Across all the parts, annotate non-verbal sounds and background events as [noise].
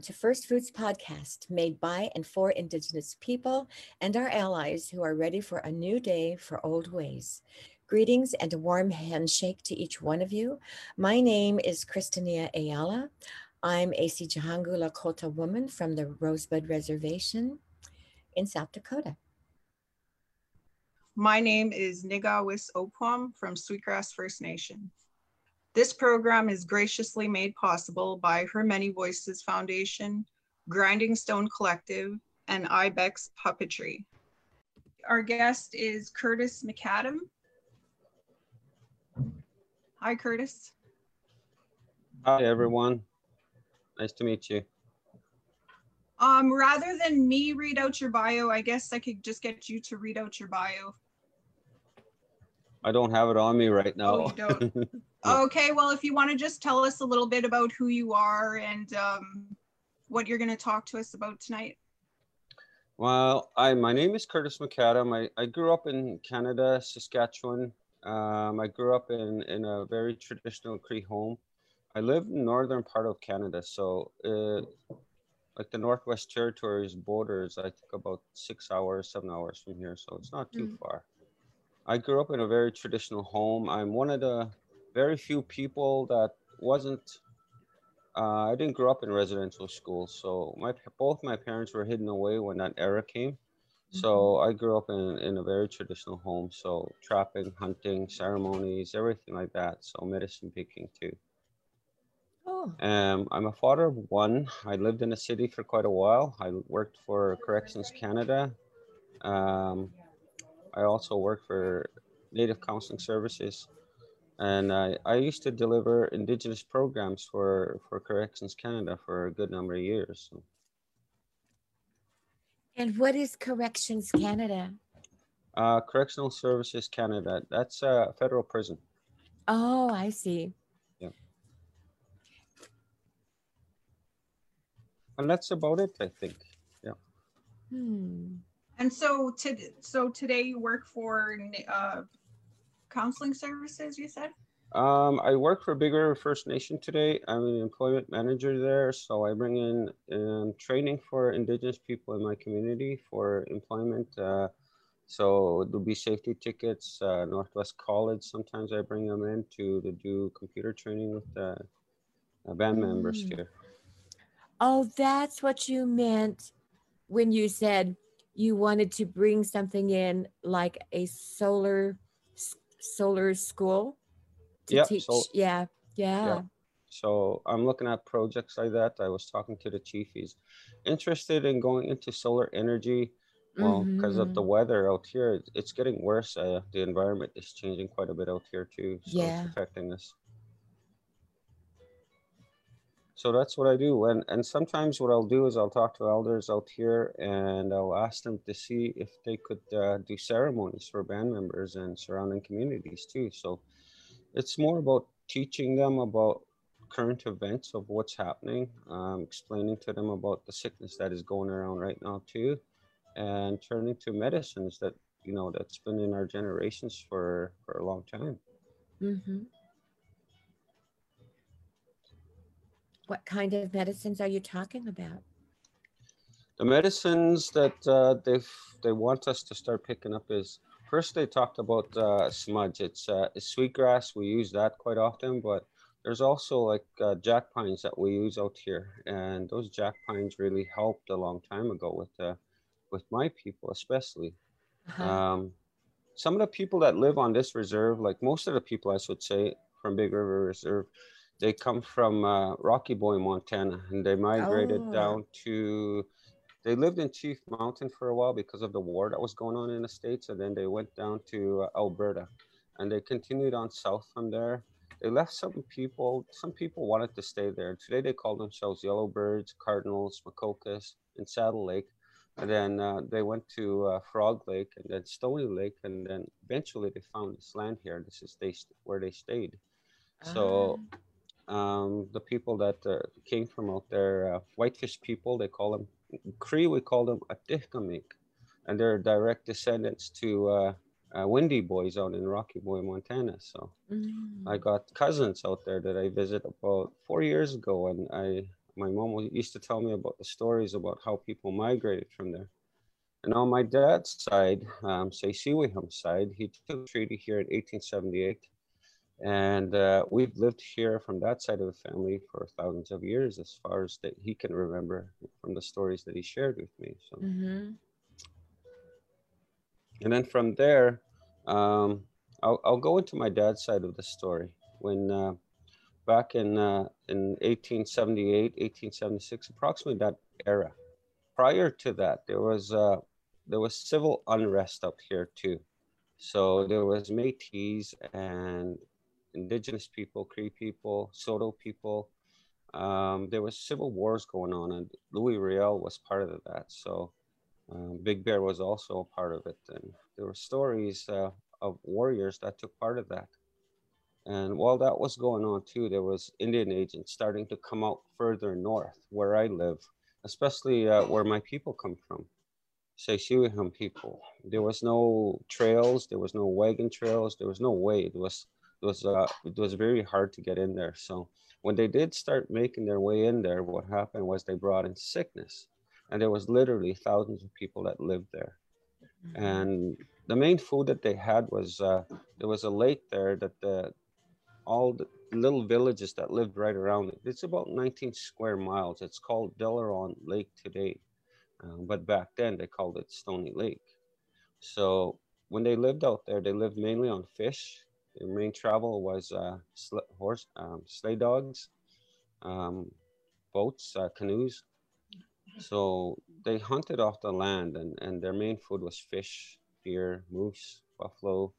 Welcome to First Foods Podcast, made by and for Indigenous people and our allies who are ready for a new day for old ways. Greetings and a warm handshake to each one of you. My name is Christinia Eala. I'm a Sicangu Lakota woman from the Rosebud Reservation in South Dakota. My name is Nigawis Opwam from Sweetgrass First Nation. This program is graciously made possible by Her Many Voices Foundation, Grinding Stone Collective, and IBEX Puppetry. Our guest is Kurtis McAdam. Hi, Kurtis. Hi, everyone. Nice to meet you. Um, rather than me read out your bio, I guess I could just get you to read out your bio. I don't have it on me right now. Oh, you don't? [laughs] okay, well, if you want to just tell us a little bit about who you are and um, what you're going to talk to us about tonight. Well, I my name is Kurtis McAdam. I, I grew up in Canada, Saskatchewan. Um, I grew up in, in a very traditional Cree home. I live in northern part of Canada, so uh, like the Northwest Territories borders, I think about six hours, seven hours from here, so it's not too mm. far. I grew up in a very traditional home. I'm one of the very few people that wasn't. Uh, I didn't grow up in residential school, so my both my parents were hidden away when that era came. So mm-hmm. I grew up in, in a very traditional home. So trapping, hunting, ceremonies, everything like that. So medicine picking too. Oh. Um, I'm a father of one. I lived in a city for quite a while. I worked for Corrections Canada. Um, I also work for Native Counseling Services. And I, I used to deliver Indigenous programs for, for Corrections Canada for a good number of years. So. And what is Corrections Canada? Uh, Correctional Services Canada. That's a federal prison. Oh, I see. Yeah. And that's about it, I think. Yeah. Hmm. And so, to, so today you work for uh, counseling services. You said. Um, I work for Big River First Nation today. I'm an employment manager there, so I bring in um, training for Indigenous people in my community for employment. Uh, so there'll be safety tickets. Uh, Northwest College. Sometimes I bring them in to, to do computer training with the uh, band mm. members here. Oh, that's what you meant when you said you wanted to bring something in like a solar solar school to teach. so, yeah, yeah. Yeah so i'm looking at projects like that. I was talking to the chief. He's interested in going into solar energy. Well because mm-hmm. of the mm-hmm. weather out here it's getting worse. Uh, the environment is changing quite a bit out here too so yeah. it's affecting us so that's what I do. And and sometimes what I'll do is I'll talk to elders out here and I'll ask them to see if they could uh, do ceremonies for band members and surrounding communities too. So it's more about teaching them about current events of what's happening, um, explaining to them about the sickness that is going around right now too, and turning to medicines that you know that's been in our generations for for a long time. Mm-hmm. What kind of medicines are you talking about? The medicines that uh, they they want us to start picking up is first they talked about uh, smudge. It's, uh, it's sweetgrass. We use that quite often, but there's also like uh, jack pines that we use out here, and those jack pines really helped a long time ago with uh, with my people, especially. Uh-huh. Um, some of the people that live on this reserve, like most of the people, I should say, from Big River Reserve, they come from uh, Rocky Boy, Montana, and they migrated oh. down to. They lived in Chief Mountain for a while because of the war that was going on in the states, and then they went down to uh, Alberta, and they continued on south from there. They left some people. Some people wanted to stay there. Today they call themselves Yellowbirds, Cardinals, Makokis, and Saddle Lake. And then uh, they went to uh, Frog Lake and then Stony Lake, and then eventually they found this land here. This is they where they stayed. So ah um, the people that uh, came from out there, uh, whitefish people, they call them Cree, we call them Atihkamik, and they're direct descendants to uh, uh, Windy Boys out in Rocky Boy, Montana. So mm. I got cousins out there that I visited about four years ago, and I my mom used to tell me about the stories about how people migrated from there. And on my dad's side, um, Saysewehum side, he took a treaty here in 1878. And uh, we've lived here from that side of the family for thousands of years, as far as that he can remember from the stories that he shared with me. So, mm-hmm. and then from there, um, I'll, I'll go into my dad's side of the story. When uh, back in uh, in 1878, 1876, approximately that era. Prior to that, there was uh, there was civil unrest up here too. So there was Métis and indigenous people, Cree people, Saulteaux people. Um, there was civil wars going on, and Louis Riel was part of that. So um, Big Bear was also a part of it, and there were stories uh, of warriors that took part of that. And while that was going on too, there was Indian agents starting to come out further north, where I live, especially uh, where my people come from. Saysewehum people. There was no trails, there was no wagon trails, there was no way. It was it was uh, it was very hard to get in there. So when they did start making their way in there, what happened was they brought in sickness, and there was literally thousands of people that lived there. Mm-hmm. And the main food that they had was uh, there was a lake there that the all the little villages that lived right around it. It's about 19 square miles. It's called Delaronde Lake today, uh, but back then they called it Stony Lake. So when they lived out there, they lived mainly on fish their main travel was uh, sl- horse, um, sleigh dogs, um, boats, uh, canoes. So they hunted off the land, and, and their main food was fish, deer, moose, buffalo.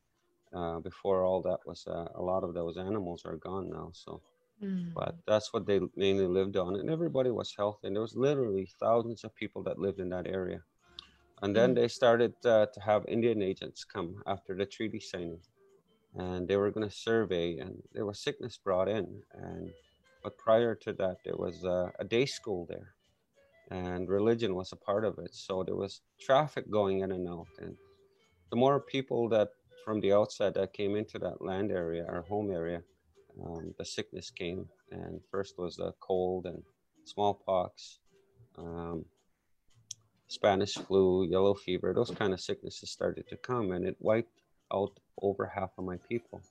Uh, before all that was, uh, a lot of those animals are gone now. So, mm. but that's what they mainly lived on, and everybody was healthy. And there was literally thousands of people that lived in that area. And then mm. they started uh, to have Indian agents come after the treaty signing and they were going to survey and there was sickness brought in and but prior to that there was a, a, day school there and religion was a part of it so there was traffic going in and out and the more people that from the outside that came into that land area our home area um, the sickness came and first was the cold and smallpox um, spanish flu yellow fever those kind of sicknesses started to come and it wiped out over half of my people.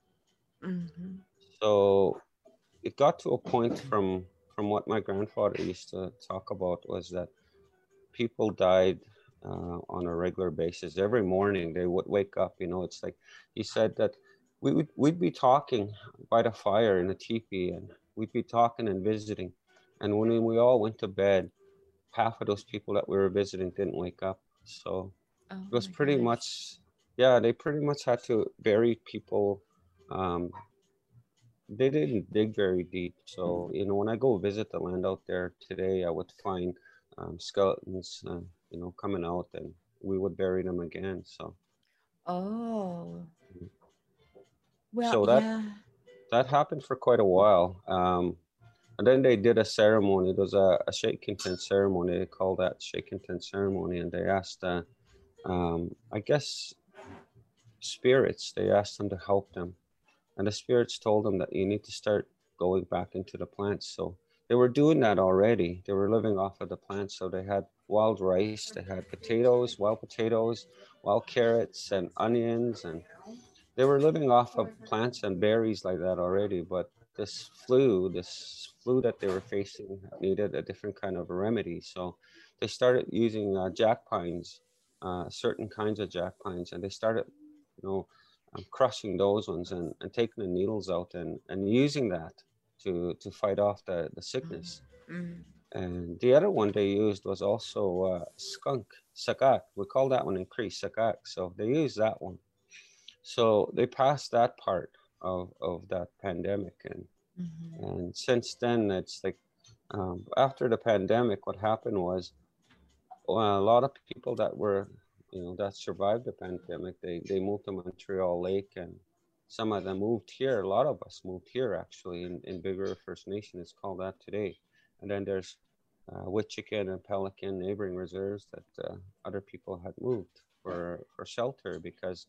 Mm-hmm. So it got to a point from from what my grandfather used to talk about was that people died uh, on a regular basis. Every morning they would wake up. You know, it's like he said that we would we'd be talking by the fire in a teepee, and we'd be talking and visiting. And when we all went to bed, half of those people that we were visiting didn't wake up. So oh it was pretty gosh. much yeah, they pretty much had to bury people. Um, they didn't dig very deep. So, you know, when I go visit the land out there today, I would find um, skeletons, uh, you know, coming out and we would bury them again. So, oh, well, so that, yeah. that happened for quite a while. Um, and then they did a ceremony. It was a, a shaking tent ceremony. They called that shaking tent ceremony. And they asked, uh, um, I guess spirits, they asked them to help them. And the spirits told them that you need to start going back into the plants. So they were doing that already. They were living off of the plants. So they had wild rice, they had potatoes, wild potatoes, wild carrots, and onions. And they were living off of plants and berries like that already. But this flu, this flu that they were facing, needed a different kind of remedy. So they started using uh, jack pines, uh, certain kinds of jack pines, and they started you know, um, crushing those ones and, and taking the needles out and, and using that to, to fight off the, the sickness. Mm-hmm. And the other one they used was also uh, skunk, sakak. We call that one in Cree sakak. So they used that one. So they passed that part of, of that pandemic. And, mm-hmm. and since then, it's like um, after the pandemic, what happened was well, a lot of people that were you know that survived the pandemic. They they moved to montreal lake and some of them moved here. A lot of us moved here actually in, in big river first nation. It's called that today. And then there's uh, Witchekan and Pelican neighboring reserves that uh, other people had moved for, for shelter because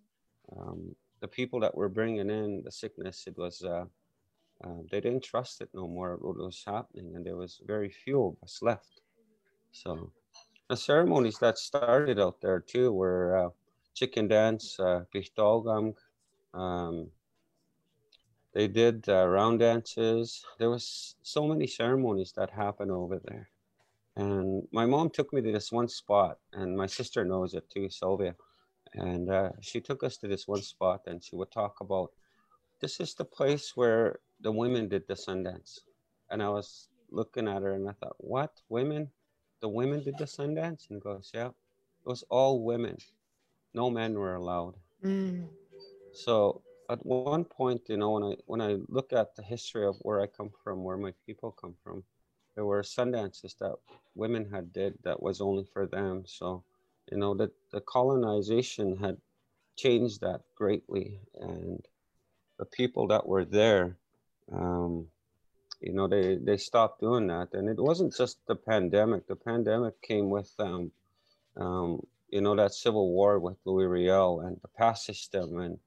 um, the people that were bringing in the sickness, it was uh, uh, they didn't trust it no more what was happening, and there was very few of us left. So ceremonies that started out there too were uh, chicken dance, uh, um, they did uh, round dances. There was so many ceremonies that happened over there. And my mom took me to this one spot, and my sister knows it too, Sylvia. And uh, she took us to this one spot, and she would talk about this is the place where the women did the Sundance. And I was looking at her, and I thought, what women? The women did the Sundance? And goes, yeah, it was all women. No men were allowed. Mm. So at one point, you know, when I when I look at the history of where I come from, where my people come from, there were sundances that women had did that was only for them. So, you know, that the colonization had changed that greatly, and the people that were there, um, you know, they they stopped doing that, and it wasn't just the pandemic. The pandemic came with, um, um, you know, that civil war with Louis Riel and the pass system and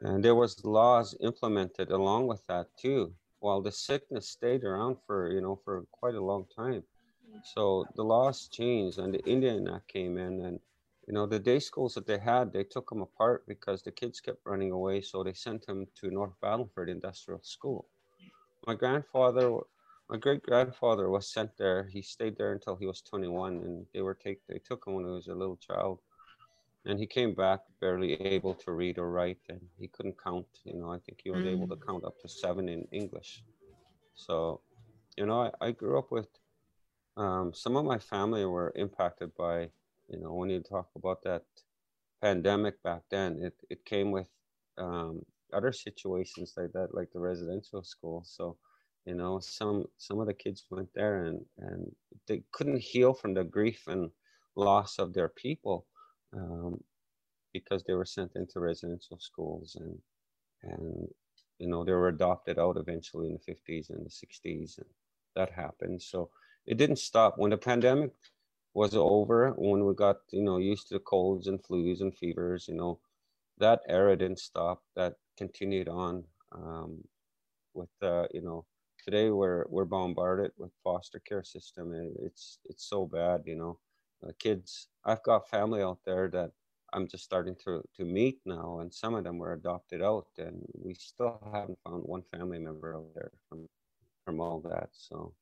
and there was laws implemented along with that too while the sickness stayed around for you know for quite a long time. So the laws changed and the indian act came in. And you know the day schools that they had they took them apart because the kids kept running away. So they sent them to north battleford industrial school my grandfather my great grandfather was sent there he stayed there until he was 21 and they were take they took him when he was a little child and he came back barely able to read or write and he couldn't count you know i think he was mm. able to mm. count up to seven in english so you know i, I grew up with um, some of my family were impacted by you know when you talk about that pandemic back then it, it came with um, other situations like that like the residential school. So you know some some of the kids went there and and they couldn't heal from the grief and loss of their people um, because they were sent into residential schools and and you know they were adopted out eventually in the 50s and the 60s and that happened. So it didn't stop. When the pandemic was over when we got you know used to the colds and flus and fevers you know that era didn't stop that continued on um, with uh, you know today we're we're bombarded with foster care system and it's it's so bad you know uh, kids. I've got family out there that I'm just starting to to meet now, and some of them were adopted out, and we still haven't found one family member out there from from all that. So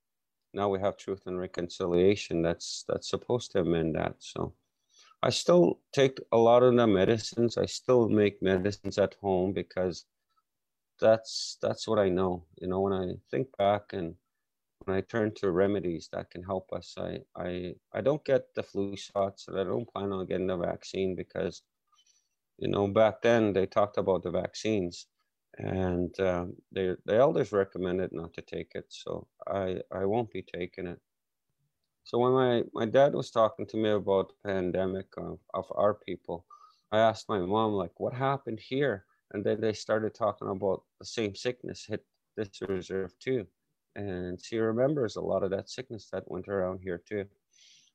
now we have truth and reconciliation. That's that's supposed to amend that. So I still take a lot of the medicines. I still make medicines at home because that's that's what I know. You know, when I think back and when I turn to remedies that can help us, I, I, I don't get the flu shots and I don't plan on getting the vaccine because, you know, back then they talked about the vaccines and um, they, the elders recommended not to take it. So I, I won't be taking it. So when my, my dad was talking to me about the pandemic of, of our people, I asked my mom, like, what happened here? And then they started talking about the same sickness hit this reserve too and she remembers a lot of that sickness that went around here too.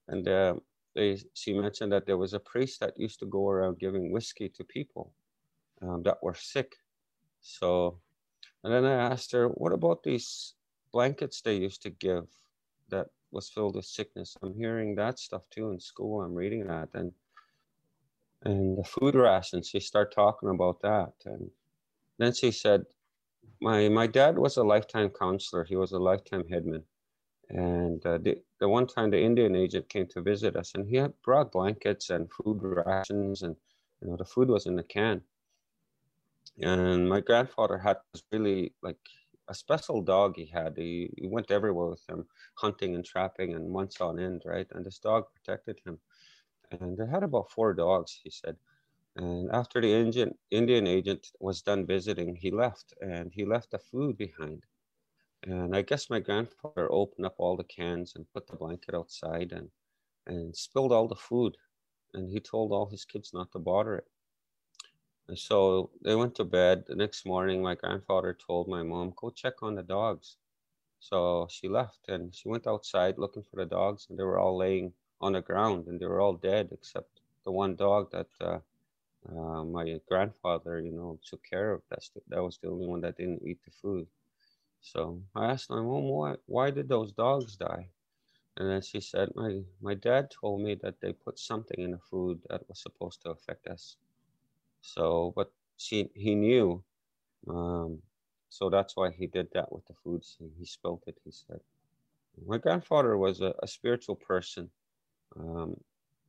And uh, they, she mentioned that there was a priest that used to go around giving whiskey to people um, that were sick. So, and then I asked her, what about these blankets they used to give that was filled with sickness? I'm hearing that stuff too in school. I'm reading that and and the food rations. She started talking about that, and then she said, my my dad was a lifetime counselor. He was a lifetime headman, and uh, the the one time the Indian agent came to visit us, and he had brought blankets and food rations, and you know the food was in the can. And my grandfather had this really like a special dog he had. He, he went everywhere with him, hunting and trapping, and months on end, right? And this dog protected him. And they had about four dogs, he said. And after the Indian, Indian agent was done visiting, he left and he left the food behind. And I guess my grandfather opened up all the cans and put the blanket outside and, and spilled all the food. And he told all his kids not to bother it. And so they went to bed. The next morning, my grandfather told my mom, go check on the dogs. So she left and she went outside looking for the dogs, and they were all laying on the ground and they were all dead except the one dog that uh, uh, my grandfather, you know, took care of. That's the, that was the only one that didn't eat the food. So I asked my mom, why, why did those dogs die? And then she said, my, my dad told me that they put something in the food that was supposed to affect us. So, but she, he knew. Um, so that's why he did that with the foods. He, he spilled it, he said. My grandfather was a, a spiritual person. Um,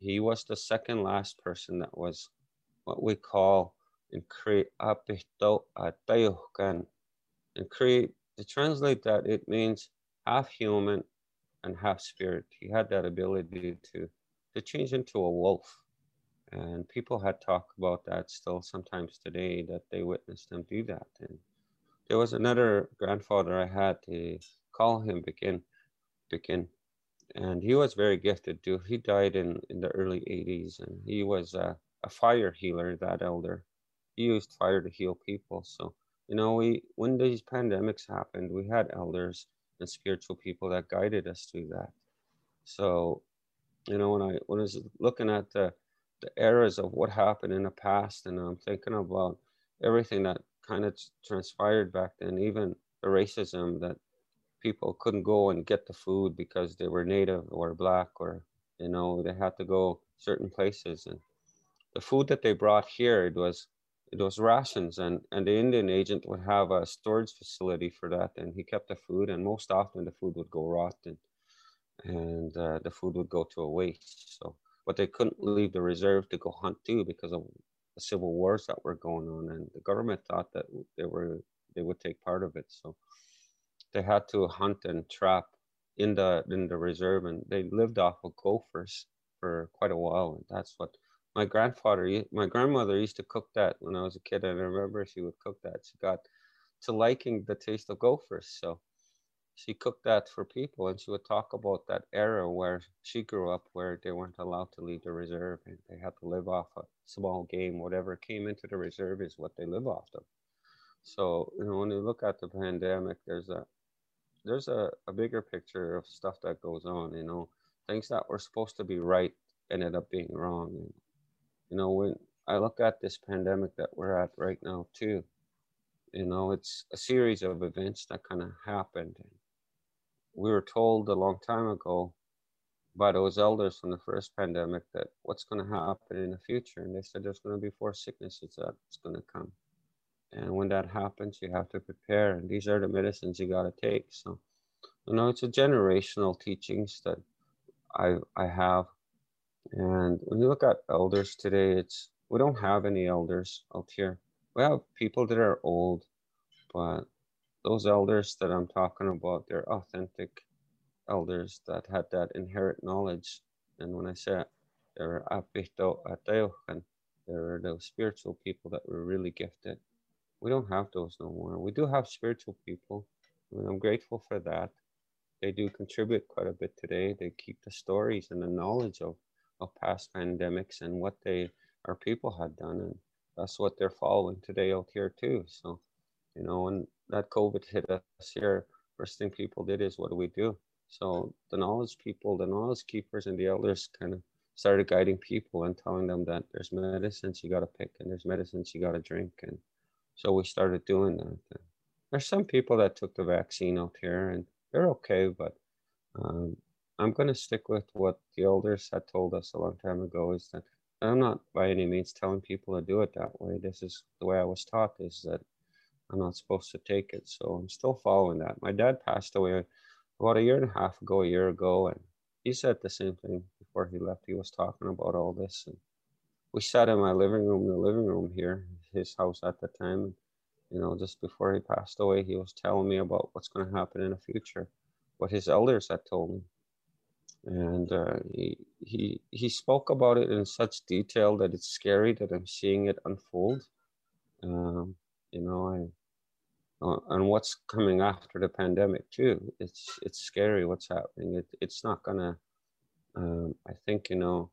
he was the second last person that was what we call in Cree apito atayuhkan. In Cree, to translate that, it means half human and half spirit. He had that ability to to change into a wolf. And people had talked about that still sometimes today that they witnessed them do that. And there was another grandfather I had to call him Begin, Begin, and he was very gifted too. He died in, in the early 80s and he was a, a fire healer, that elder. He used fire to heal people. So, you know, we when these pandemics happened, we had elders and spiritual people that guided us through that. So, you know, when I when I was looking at the the eras of what happened in the past, and I'm thinking about everything that kind of transpired back then, even the racism that people couldn't go and get the food because they were native or black or you know they had to go certain places. And the food that they brought here it was it was rations and and the indian agent would have a storage facility for that and he kept the food and most often the food would go rotten and uh, the food would go to a waste. So but they couldn't leave the reserve to go hunt too because of the civil wars that were going on and the government thought that they were they would take part of it. So they had to hunt and trap in the in the reserve and they lived off of gophers for quite a while and that's what my grandfather my grandmother used to cook that when i was a kid and i remember she would cook that. She got to liking the taste of gophers so she cooked that for people and she would talk about that era where she grew up where they weren't allowed to leave the reserve and they had to live off a small game whatever came into the reserve is what they live off of. So you know when you look at the pandemic there's a there's a, a bigger picture of stuff that goes on you know. Things that were supposed to be right ended up being wrong and, you know when i look at this pandemic that we're at right now too you know it's a series of events that kind of happened we were told a long time ago by those elders from the first pandemic that what's going to happen in the future and they said there's going to be four sicknesses that's going to come and when that happens, you have to prepare. And these are the medicines you got to take. So, you know, it's a generational teachings that I, I have. And when you look at elders today, it's, we don't have any elders out here. We have people that are old, but those elders that I'm talking about, they're authentic elders that had that inherent knowledge. And when I say they're apito they're those spiritual people that were really gifted we don't have those no more. We do have spiritual people, and I'm grateful for that. They do contribute quite a bit today. They keep the stories and the knowledge of, of past pandemics and what they our people had done, and that's what they're following today out here too. So, you know, when that COVID hit us here, first thing people did is what do we do? So the knowledge people, the knowledge keepers, and the elders kind of started guiding people and telling them that there's medicines you got to pick and there's medicines you got to drink and so we started doing that. There's some people that took the vaccine out here and they're okay, but um, I'm going to stick with what the elders had told us a long time ago is that I'm not by any means telling people to do it that way. This is the way I was taught is that I'm not supposed to take it. So I'm still following that. My dad passed away about a year and a half ago, a year ago, and he said the same thing before he left. He was talking about all this. And we sat in my living room, the living room here, his house at the time. You know, just before he passed away, he was telling me about what's going to happen in the future, what his elders had told me, and uh, he he he spoke about it in such detail that it's scary that I'm seeing it unfold. Um, you know, I uh, and what's coming after the pandemic too. It's it's scary what's happening. It it's not gonna. Um, I think you know.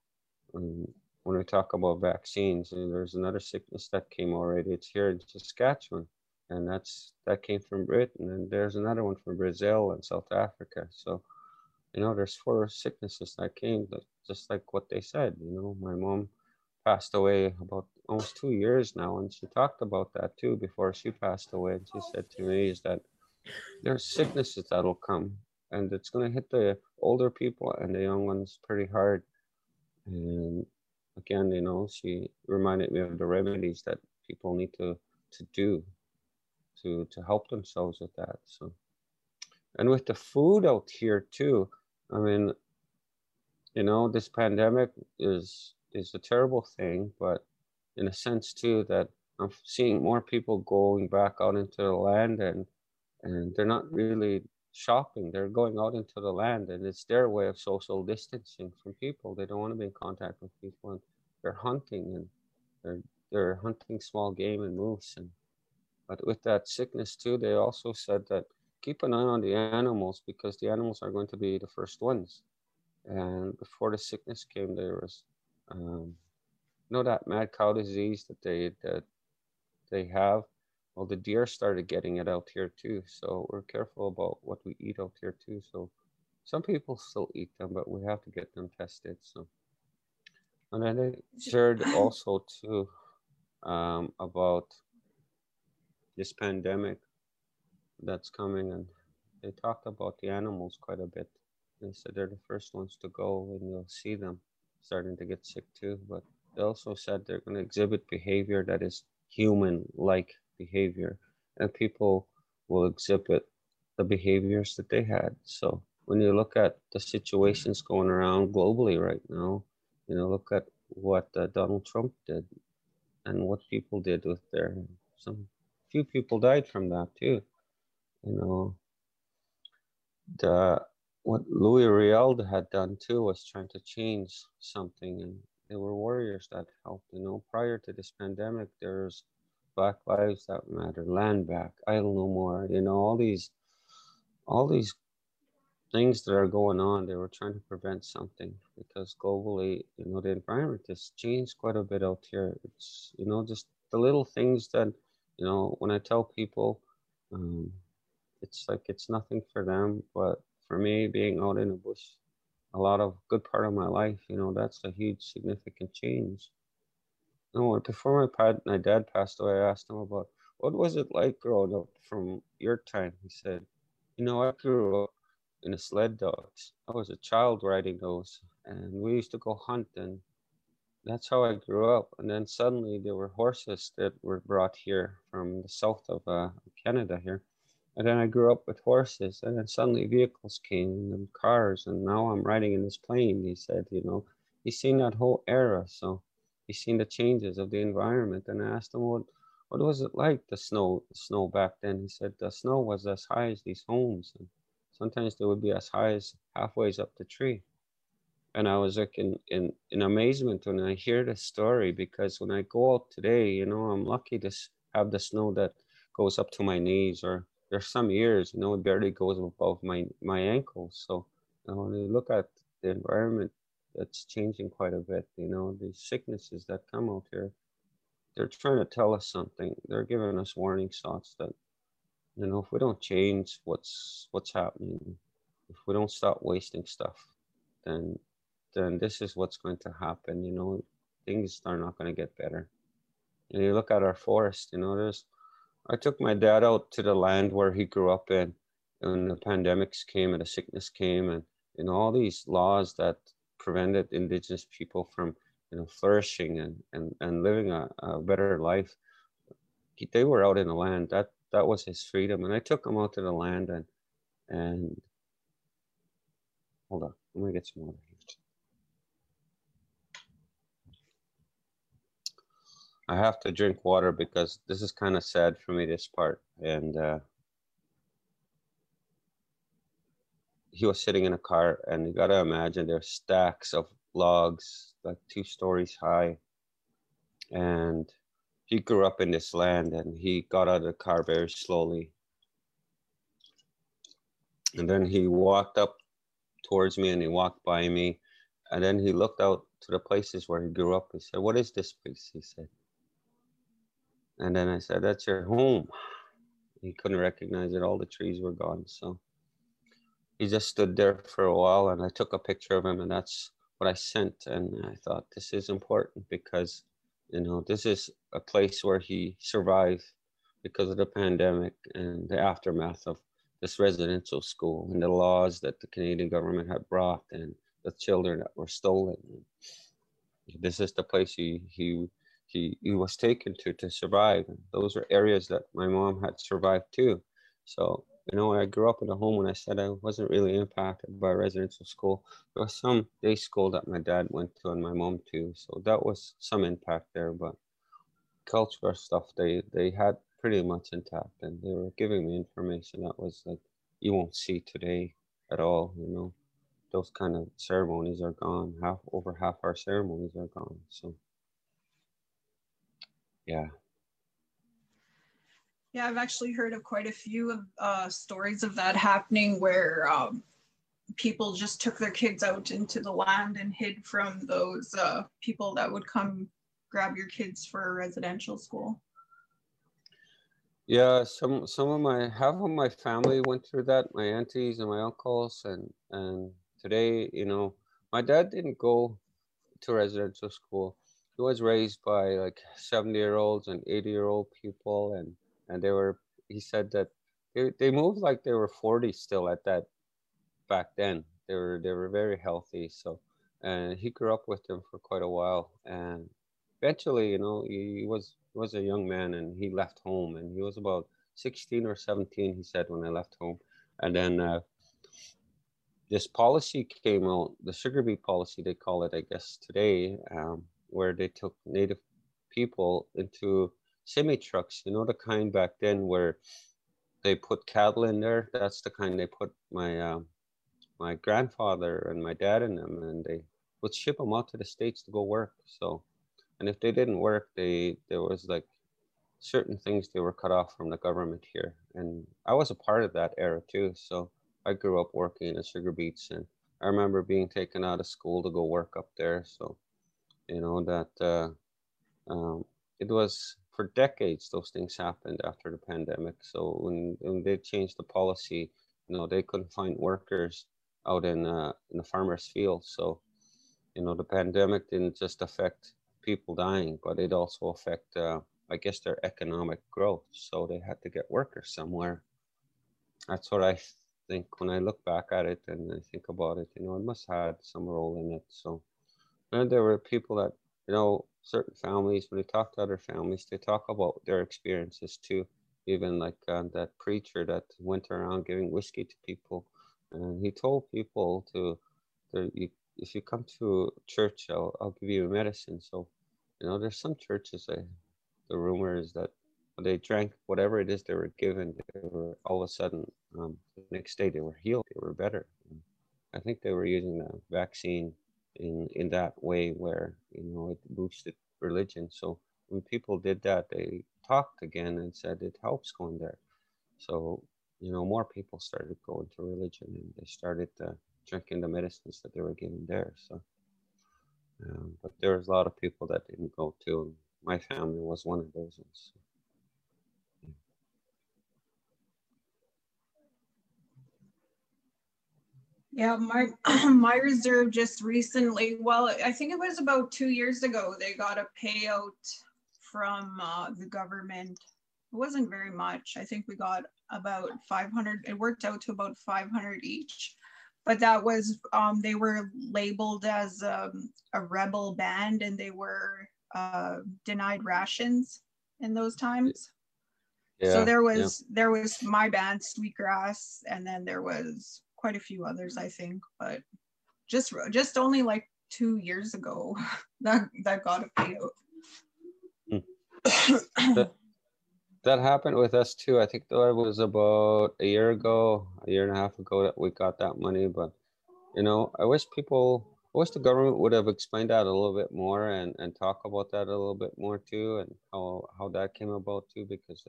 Um, when we talk about vaccines, there's another sickness that came already. It's here in Saskatchewan, and that's that came from Britain, and there's another one from Brazil and South Africa. So, you know, there's four sicknesses that came, that, just like what they said. You know, my mom passed away about almost two years now, and she talked about that too before she passed away. And she said to me is that there's sicknesses that'll come and it's going to hit the older people and the young ones pretty hard and again you know she reminded me of the remedies that people need to to do to to help themselves with that so and with the food out here too i mean you know this pandemic is is a terrible thing but in a sense too that i'm seeing more people going back out into the land and and they're not really shopping. They're going out into the land and it's their way of social distancing from people. They don't want to be in contact with people and they're hunting and they're they're hunting small game and moose and but with that sickness too they also said that keep an eye on the animals because the animals are going to be the first ones. And before the sickness came there was um, you know that mad cow disease that they that they have? Well the deer started getting it out here too so we're careful about what we eat out here too so some people still eat them but we have to get them tested so. And then they shared also too um, about this pandemic that's coming and they talked about the animals quite a bit. They said they're the first ones to go and you'll see them starting to get sick too but they also said they're going to exhibit behavior that is human like behavior and people will exhibit the behaviors that they had. So when you look at the situations going around globally right now you know look at what uh, donald trump did and what people did with their some few people died from that too you know. The what louis riel had done too was trying to change something and there were warriors that helped you know. Prior to this pandemic there's black lives that matter land back idle no more you know all these all these things that are going on they were trying to prevent something because globally you know the environment has changed quite a bit out here. It's you know just the little things that you know when i tell people um, it's like it's nothing for them but for me being out in the bush a lot of good part of my life you know that's a huge significant change no before my, pad, my dad passed away i asked him about what was it like growing up from your time he said you know i grew up in the sled dogs. I was a child riding those, and we used to go hunt, and that's how I grew up. And then suddenly there were horses that were brought here from the south of uh, Canada here. And then I grew up with horses, and then suddenly vehicles came and cars, and now I'm riding in this plane. He said, you know, he's seen that whole era, so he's seen the changes of the environment. And I asked him what what was it like the snow the snow back then? He said the snow was as high as these homes. And Sometimes they would be as high as halfway up the tree. And I was like in, in, in amazement when I hear the story because when I go out today, you know, I'm lucky to have the snow that goes up to my knees or there's some years, you know, it barely goes above my, my ankles. So you know, when you look at the environment, that's changing quite a bit. You know, the sicknesses that come out here, they're trying to tell us something. They're giving us warning shots that you know if we don't change what's what's happening if we don't stop wasting stuff then then this is what's going to happen you know things are not going to get better and you look at our forest you know there's i took my dad out to the land where he grew up in and the pandemics came and the sickness came and know all these laws that prevented indigenous people from you know flourishing and and, and living a, a better life they were out in the land that that was his freedom. And I took him out to the land and and hold on, let me get some water I have to drink water because this is kind of sad for me, this part. And uh, he was sitting in a car, and you got to imagine there's stacks of logs, like two stories high. And he grew up in this land and he got out of the car very slowly. And then he walked up towards me and he walked by me. And then he looked out to the places where he grew up. He said, What is this place? He said. And then I said, That's your home. He couldn't recognize it. All the trees were gone. So he just stood there for a while and I took a picture of him and that's what I sent. And I thought, This is important because you know, this is a place where he survived because of the pandemic and the aftermath of this residential school and the laws that the Canadian government had brought and the children that were stolen. This is the place he he he, he was taken to to survive. And those are areas that my mom had survived too. So you know, I grew up in a home when I said I wasn't really impacted by residential school. There was some day school that my dad went to and my mom too. So that was some impact there, but cultural stuff they they had pretty much intact and they were giving me information that was like you won't see today at all, you know. Those kind of ceremonies are gone. Half over half our ceremonies are gone. So yeah. Yeah, I've actually heard of quite a few of uh, stories of that happening where um, people just took their kids out into the land and hid from those uh, people that would come grab your kids for a residential school. Yeah, some some of my half of my family went through that. My aunties and my uncles, and and today, you know, my dad didn't go to residential school. He was raised by like seventy year olds and eighty year old people, and and they were he said that they, they moved like they were 40 still at that back then. They were they were very healthy so and he grew up with them for quite a while and eventually you know he, he was was a young man and he left home and he was about 16 or 17 he said when i left home. And then uh, this policy came out the sugar beet policy they call it i guess today um, where they took native people into semi trucks, you know, the kind back then where they put cattle in there. That's the kind they put my uh, my grandfather and my dad in them, and they would ship them out to the states to go work. So, and if they didn't work, they there was like certain things they were cut off from the government here, and I was a part of that era too. So I grew up working in sugar beets, and I remember being taken out of school to go work up there. So, you know that uh, um, it was for decades those things happened after the pandemic. So when, when they changed the policy, you know, they couldn't find workers out in uh, in the farmers' field So, you know, the pandemic didn't just affect people dying, but it also affect, uh, I guess, their economic growth. So they had to get workers somewhere. That's what I think when I look back at it and I think about it. You know, it must have had some role in it. So, and there were people that, you know, certain families, when they talk to other families, they talk about their experiences too. Even like uh, that preacher that went around giving whiskey to people, and he told people to, you, if you come to church, I'll, I'll give you medicine. So, you know, there's some churches. The rumor is that they drank whatever it is they were given. They were all of a sudden um, the next day they were healed. They were better. I think they were using the vaccine in in that way where you know it boosted religion. So when people did that, they talked again and said it helps going there. So you know more people started going to religion and they started uh, drinking the medicines that they were given there. So, um, but there was a lot of people that didn't go to. My family was one of those ones. Yeah, my [clears throat] my reserve just recently, well, I think it was about two years ago, they got a payout from uh, the government. It wasn't very much. I think we got about 500. It worked out to about 500 each, but that was um, they were labeled as um, a rebel band and they were uh, denied rations in those times. Yeah, so there was yeah. there was my band Sweetgrass, and then there was quite a few others, I think, but just just only like two years ago [laughs] that that got a payout. Hmm. that, that happened with us too. I think it was about a year ago, a year and a half ago that we got that money. But you know, I wish people, I wish the government would have explained that a little bit more and and talk about that a little bit more too, and how how that came about too, because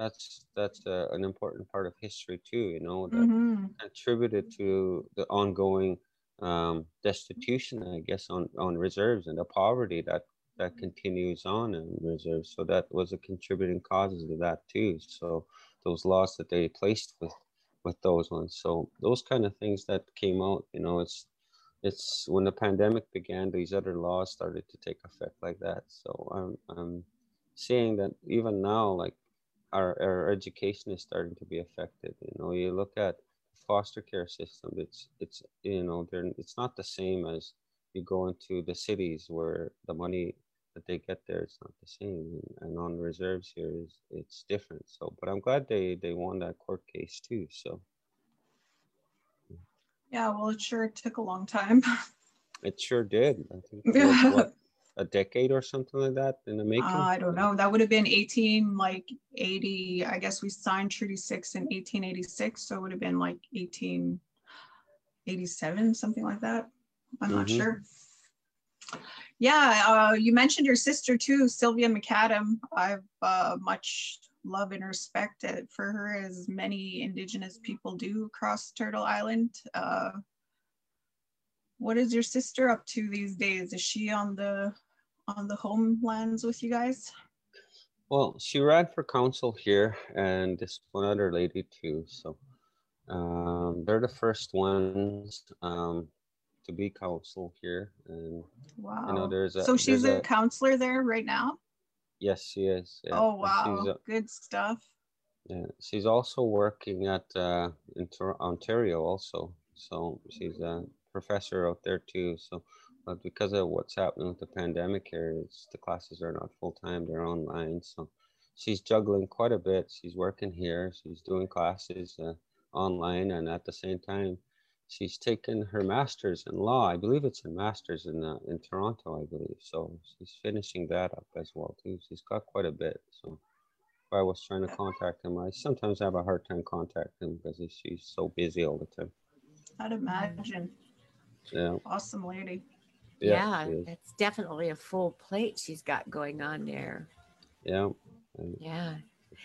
that's that's an important part of history too you know that mm-hmm. contributed to the ongoing um, destitution i guess on on reserves and the poverty that that continues on in reserves. So that was a contributing causes to that too. So those laws that they placed with with those ones. So those kind of things that came out you know it's it's when the pandemic began these other laws started to take effect like that. So i'm i'm seeing that even now like our, our education is starting to be affected. You know, you look at foster care system. It's it's you know they're it's not the same as you go into the cities where the money that they get there it's not the same and, on reserves here is it's different so but i'm glad they they won that court case too so yeah well it sure took a long time it sure did i think was, what, [laughs] a decade or something like that in the making uh, i don't know that would have been 18 like 80 i guess we signed treaty 6 in 1886 so it would have been like 1887 something like that i'm mm-hmm. not sure yeah, uh, you mentioned your sister too, Sylvia McAdam. I've uh, much love and respect for her, as many Indigenous people do across Turtle Island. Uh, what is your sister up to these days? Is she on the on the homelands with you guys? Well, she ran for council here, and this one other lady too. So um, they're the first ones. Um, to be council here, and wow. you know, there's a so she's a, a, counselor there right now. Yes, she is. Yeah. Oh wow, a, good stuff. Yeah, she's also working at uh, in Ontario also. So she's a professor out there too. So, but because of what's happening with the pandemic here, it's, the classes are not full time; they're online. So she's juggling quite a bit. She's working here. She's doing classes uh, online, and at the same time, she's taken her master's in law. I believe it's a master's in uh, in Toronto, I believe. So she's finishing that up as well too. She's got quite a bit. So if I was trying to contact him, I sometimes have a hard time contacting him because she's so busy all the time. I'd imagine. Yeah. Awesome lady. Yeah, yeah it's definitely a full plate she's got going on there. Yeah. Yeah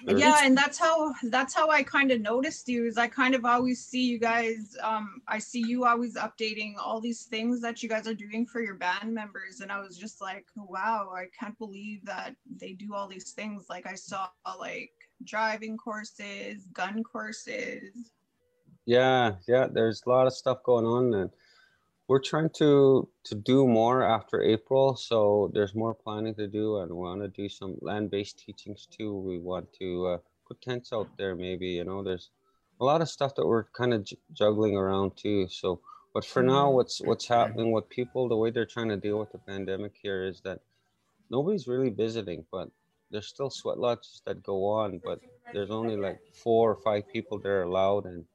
yeah and that's how that's how i kind of noticed you is i kind of always see you guys um i see you always updating all these things that you guys are doing for your band members and i was just like wow i can't believe that they do all these things like i saw like driving courses gun courses yeah yeah there's a lot of stuff going on and we're trying to to do more after April, so there's more planning to do, and we want to do some land-based teachings too. We want to uh, put tents out there, maybe. You know, there's a lot of stuff that we're kind of j- juggling around too. So, but for now, mm-hmm. what's what's happening with people, the way they're trying to deal with the pandemic here is that nobody's really visiting, but there's still sweat lodges that go on, but there's only like four or five people that are allowed, and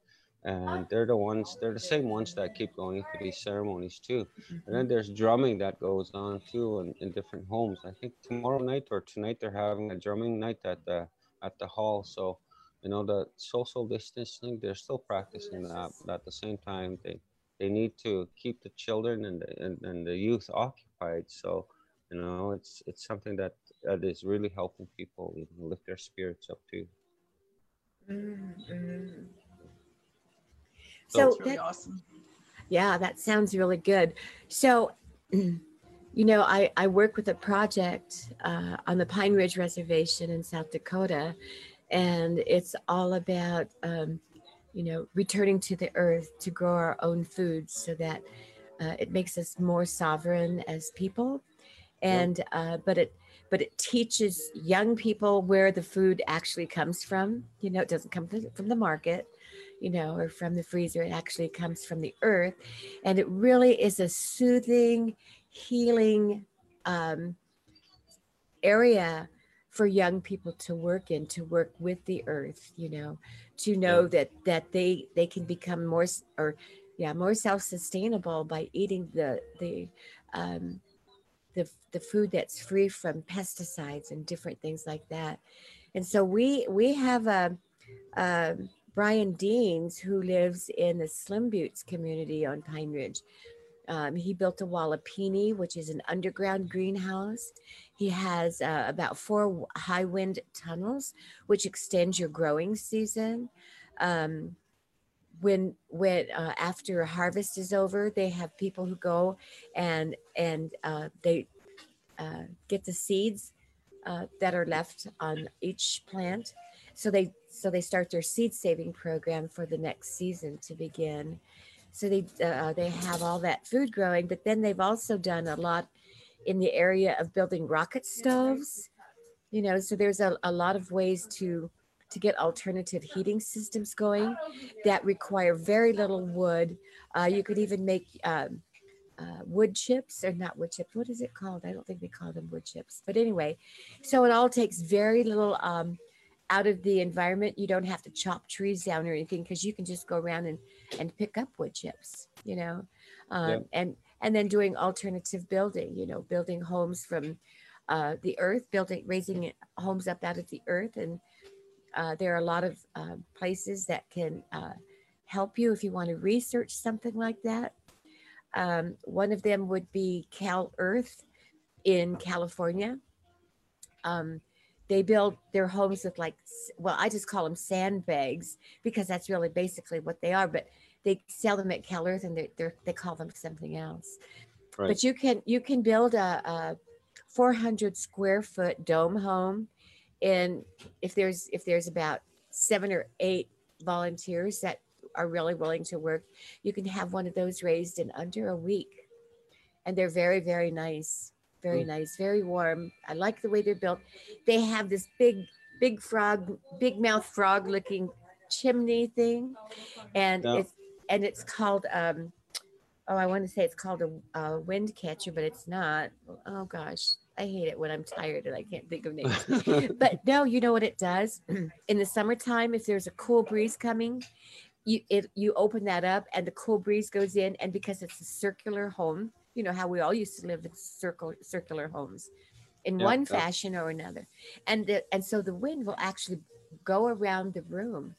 and they're the ones they're the same ones that keep going to these ceremonies too. And then mm-hmm. there's drumming that goes on too in, in different homes. I think tomorrow night or tonight they're having a drumming night at the at the hall. So you know the social distancing they're still practicing that but at the same time they they need to keep the children and the, and, and the youth occupied. So you know it's it's something that that is really helping people you know, lift their spirits up too. Mm-hmm. So really that, awesome. Yeah, that sounds really good. So, [clears throat] you know, I, I work with a project uh, on the Pine Ridge Reservation in South Dakota, and it's all about, um, you know, returning to the earth to grow our own food so that uh, it makes us more sovereign as people. And, uh, but it, but it teaches young people where the food actually comes from. You know, it doesn't come from the market you know, or from the freezer. It actually comes from the earth. And it really is a soothing, healing um, area for young people to work in, to work with the earth, you know, to know that that they they can become more or yeah, more self-sustainable by eating the the um, the, the food that's free from pesticides and different things like that. And so we we have a, a um, Brian Deans, who lives in the Slim Buttes community on Pine Ridge. Um, he built a Walipini, which is an underground greenhouse. He has uh, about four high wind tunnels, which extends your growing season. Um, when when uh, after harvest is over, they have people who go and and uh, they uh, get the seeds uh, that are left on each plant. So they so they start their seed saving program for the next season to begin. So they uh, they have all that food growing, but then they've also done a lot in the area of building rocket stoves. You know, so there's a, a lot of ways to to get alternative heating systems going that require very little wood. Uh, you could even make um, uh, wood chips or not wood chips. What is it called? I don't think they call them wood chips. But anyway, so it all takes very little um, out of the environment. You don't have to chop trees down or anything because you can just go around and, and pick up wood chips, you know, um, yeah. and and then doing alternative building, you know, building homes from uh, the earth, building raising homes up out of the earth, and uh, there are a lot of uh, places that can uh, help you if you want to research something like that. Um, one of them would be Cal Earth in California. Um, they build their homes with like, well, I just call them sandbags because that's really basically what they are. But they sell them at Cal Earth and they're they call them something else. Right. But you can you can build a, a 400 square foot dome home, and if there's if there's about seven or eight volunteers that are really willing to work, you can have one of those raised in under a week. And they're very, very nice. Very mm. nice, very warm. I like the way they're built. They have this big, big frog, big mouth frog looking chimney thing. And it's and it's called um oh, I want to say it's called a, a wind catcher, but it's not. Oh gosh, I hate it when I'm tired and I can't think of names. [laughs] but no, you know what it does? [clears throat] In the summertime, if there's a cool breeze coming, you it you open that up and the cool breeze goes in and because it's a circular home you know how we all used to live in circle circular homes in yep, one fashion or another. And the, and so the wind will actually go around the room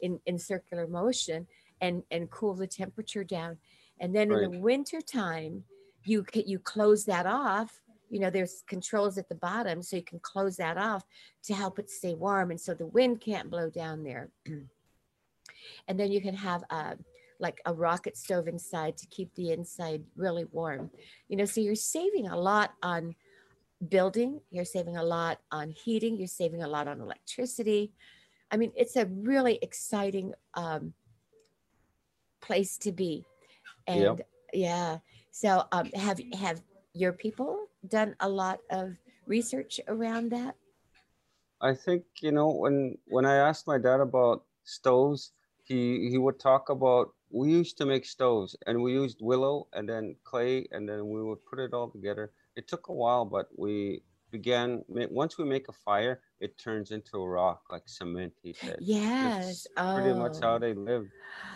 in in circular motion and and cool the temperature down. And then right. in the winter time you you close that off. You know there's controls at the bottom so you can close that off to help it stay warm. And so the wind can't blow down there. [clears throat] And then you can have a uh, like a rocket stove inside to keep the inside really warm. You know so you're saving a lot on building you're saving a lot on heating you're saving a lot on electricity. I mean it's a really exciting um, place to be. And yep. yeah so um, have have your people done a lot of research around that? I think you know when when i asked my dad about stoves he he would talk about we used to make stoves and we used willow and then clay and then we would put it all together it took a while but we began once we make a fire it turns into a rock like cement he said yes oh. pretty much how oh. they live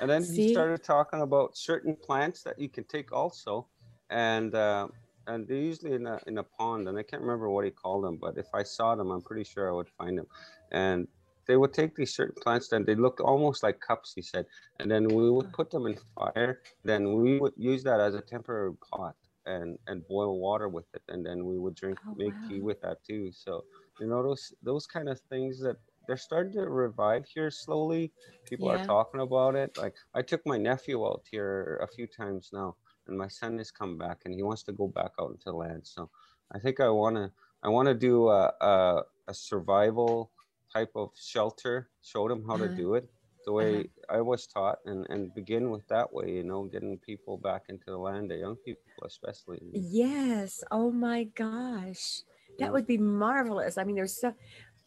and then See? he started talking about certain plants that you can take also and uh, and they're usually in a, in a pond and i can't remember what he called them but if i saw them i'm pretty sure i would find them and they would take these certain plants and they looked almost like cups he said. And then we would put them in fire. Then we would use that as a temporary pot and and boil water with it. And then we would drink oh, make wow. tea with that too. So you know those those kind of things that they're starting to revive here slowly. People yeah. are talking about it. Like i took my nephew out here a few times now and my son has come back and he wants to go back out into the land. So i think i want to i want to do a, a, a survival type of shelter, show them how to do it the way uh-huh. I was taught and, and begin with that way, you know, getting people back into the land, the young people especially. Yes. Oh my gosh. That would be marvelous. I mean, there's so,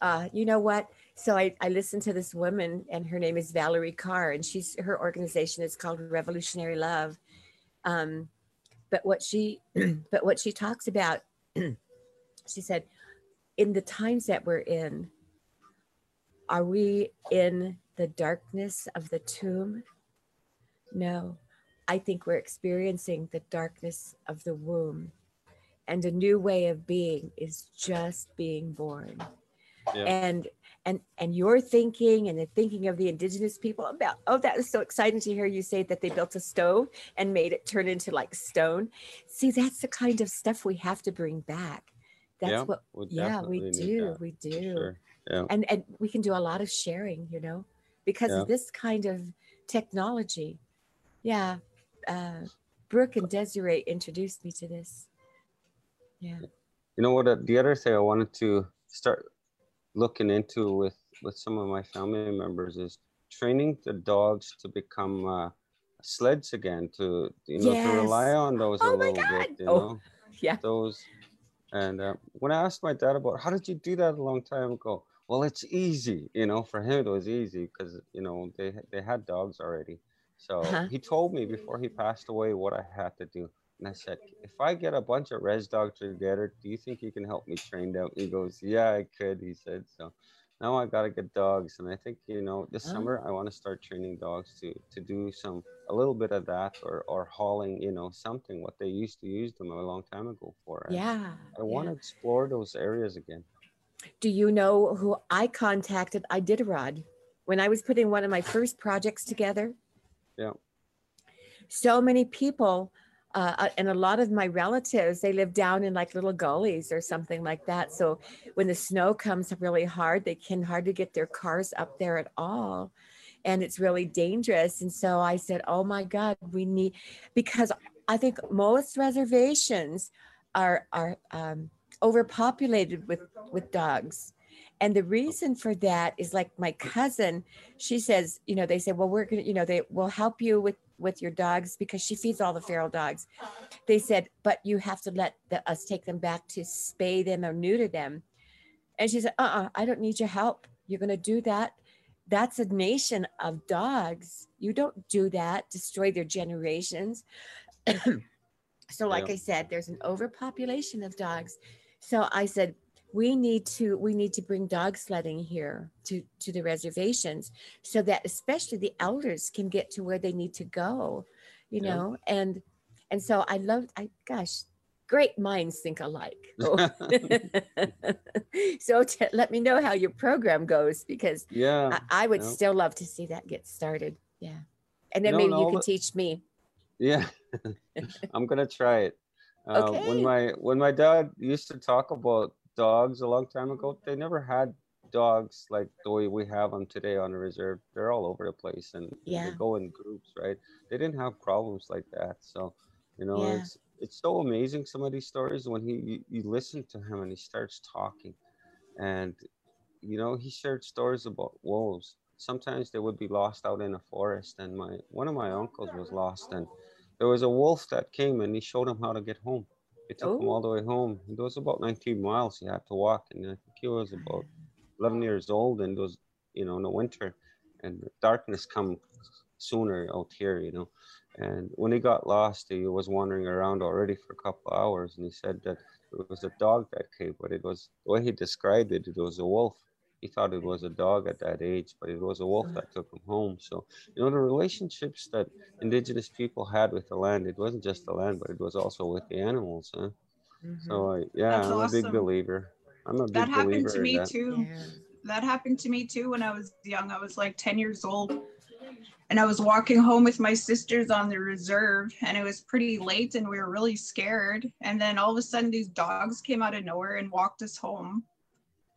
uh, you know what? So I, I listened to this woman and her name is Valarie Kaur and she's, her organization is called Revolutionary Love. Um, but what she, [clears throat] but what she talks about, [clears throat] she said, in the times that we're in, are we in the darkness of the tomb? No, I think we're experiencing the darkness of the womb. And a new way of being is just being born. Yeah. And and and your thinking and the thinking of the indigenous people about oh that is so exciting to hear you say that they built a stove and made it turn into like stone see that's the kind of stuff we have to bring back that's yeah, what yeah we do we do sure yeah. and and we can do a lot of sharing you know because yeah. of this kind of technology yeah uh, brooke and desiree introduced me to this yeah you know what uh, the other thing i wanted to start looking into with with some of my family members is training the dogs to become uh, sleds again to you know yes. to rely on those oh a little God. bit you oh, know [laughs] yeah those and uh, when i asked my dad about how did you do that a long time ago well, it's easy, you know. For him, it was easy because you know they they had dogs already. So Uh-huh. he told me before he passed away what I had to do. And I said, if I get a bunch of res dogs together, do you think you can help me train them? He goes, yeah, I could. He said so. Now I gotta get dogs, and I think you know this Oh. summer I want to start training dogs to to do some a little bit of that or or hauling, you know, something what they used to use them a long time ago for. And Yeah. I want to explore those areas again. Do you know who I contacted? I did a rod when I was putting one of my first projects together. Yeah. So many people, uh, uh, and a lot of my relatives, they live down in like little gullies or something like that. So when the snow comes really hard, they can hardly get their cars up there at all. And it's really dangerous. And so I said, oh my God, we need, because I think most reservations are, are um, overpopulated with, with dogs. And the reason for that is like my cousin, she says, you know, they say, well, we're going to, you know, they will help you with, with your dogs because she feeds all the feral dogs. They said, but you have to let the, us take them back to spay them or neuter them. And she said, uh-uh, I don't need your help. You're going to do that. That's a nation of dogs. You don't do that, destroy their generations. [clears throat] so like Yeah. I said, there's an overpopulation of dogs. So I said, we need to we need to bring dog sledding here to to the reservations so that especially the elders can get to where they need to go you Yeah. know and and so i love i gosh great minds think alike [laughs] [laughs] so to, let me know how your program goes because yeah. I, I would yeah. still love to see that get started yeah and then No, maybe no, you can teach me Yeah, [laughs] I'm gonna try it. Uh, Okay. When my when my dad used to talk about dogs a long time ago, mm-hmm. they never had dogs like the way we have them today on the reserve. They're all over the place and Yeah. they go in groups, right? They didn't have problems like that. So, you know, Yeah. it's it's so amazing some of these stories when he you, you listen to him and he starts talking, and you know he shared stories about wolves. Sometimes they would be lost out in a forest, and my one of my uncles was lost, and there was a wolf that came and he showed him how to get home. He took him Oh. all the way home. It was about 19 miles he had to walk, and I think he was about 11 years old, and it was you know in the winter, and the darkness come sooner out here, you know. And when he got lost, he was wandering around already for a couple hours, and he said that it was a dog that came, but it was the way he described it. It was a wolf. He thought it was a dog at that age, but it was a wolf that took him home. So you know the relationships that indigenous people had with the land. It wasn't just the land, but it was also with the animals. Huh? Mhm. So uh, yeah, That's I'm a big believer. I'm a big That happened to me that. too. Yeah. That happened to me too when I was young. I was like 10 years old. And I was walking home with my sisters on the reserve, and it was pretty late, and we were really scared. And then all of a sudden, these dogs came out of nowhere and walked us home.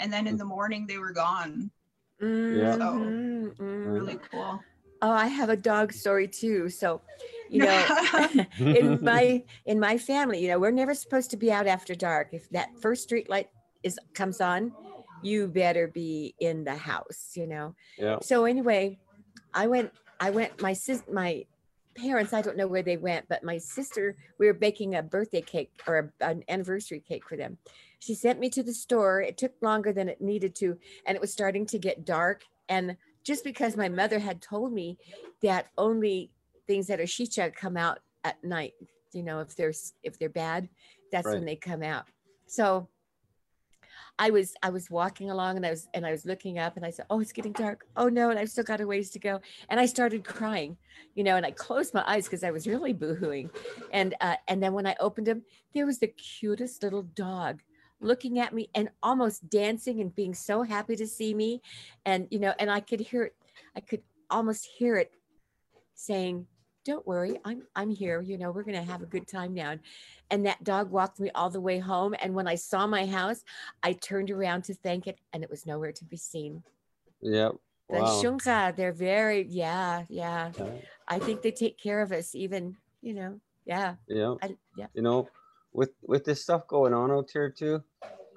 And then in the morning, they were gone. Yeah. Mhm, mhm. Really cool. Oh, I have a dog story too. So, you know, [laughs] [laughs] in my in my family, you know, we're never supposed to be out after dark. If that first street light is comes on, you better be in the house, you know. yeah. So anyway, I went I went my sis my parents, I don't know where they went, but my sister, we were baking a birthday cake or a- an anniversary cake for them. She sent me to the store. It took longer than it needed to, and it was starting to get dark. And just because my mother had told me that only things that are shisha come out at night, you know, if they're if they're bad, that's when they come out. So I was I was walking along and I was and I was looking up and I said, "Oh, it's getting dark. Oh no!" And I've still got a ways to go. And I started crying, you know. And I closed my eyes because I was really boohooing. And uh, and then when I opened them, there was the cutest little dog looking at me and almost dancing and being so happy to see me. And you know, and I could hear it. I could almost hear it saying, "Don't worry, I'm I'm here. You know, we're gonna have a good time now." And that dog walked me all the way home. And when I saw my house, I turned around to thank it, and it was nowhere to be seen. Yep. The Wow. shunka, they're very, yeah, yeah. Yeah. I think they take care of us, even, you know, yeah, Yeah. I, yeah. you know with with this stuff going on out here too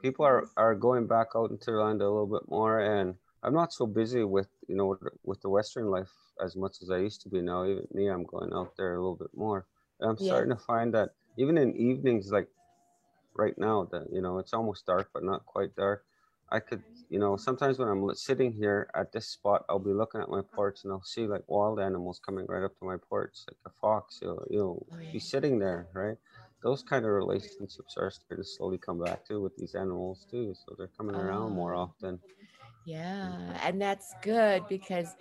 people are mm-hmm. are going back out into the land a little bit more and i'm not so busy with you know with the western life as much as i used to be now even me i'm going out there a little bit more and i'm Yeah. starting to find that even in evenings like right now that you know it's almost dark but not quite dark I could, you know, sometimes when I'm sitting here at this spot, I'll be looking at my porch and I'll see like wild animals coming right up to my porch, like a fox, you know, you'll oh, yeah. be sitting there, right? Those kind of relationships are starting to slowly come back too with these animals too. So they're coming around more oh. often. Yeah, mm. and that's good because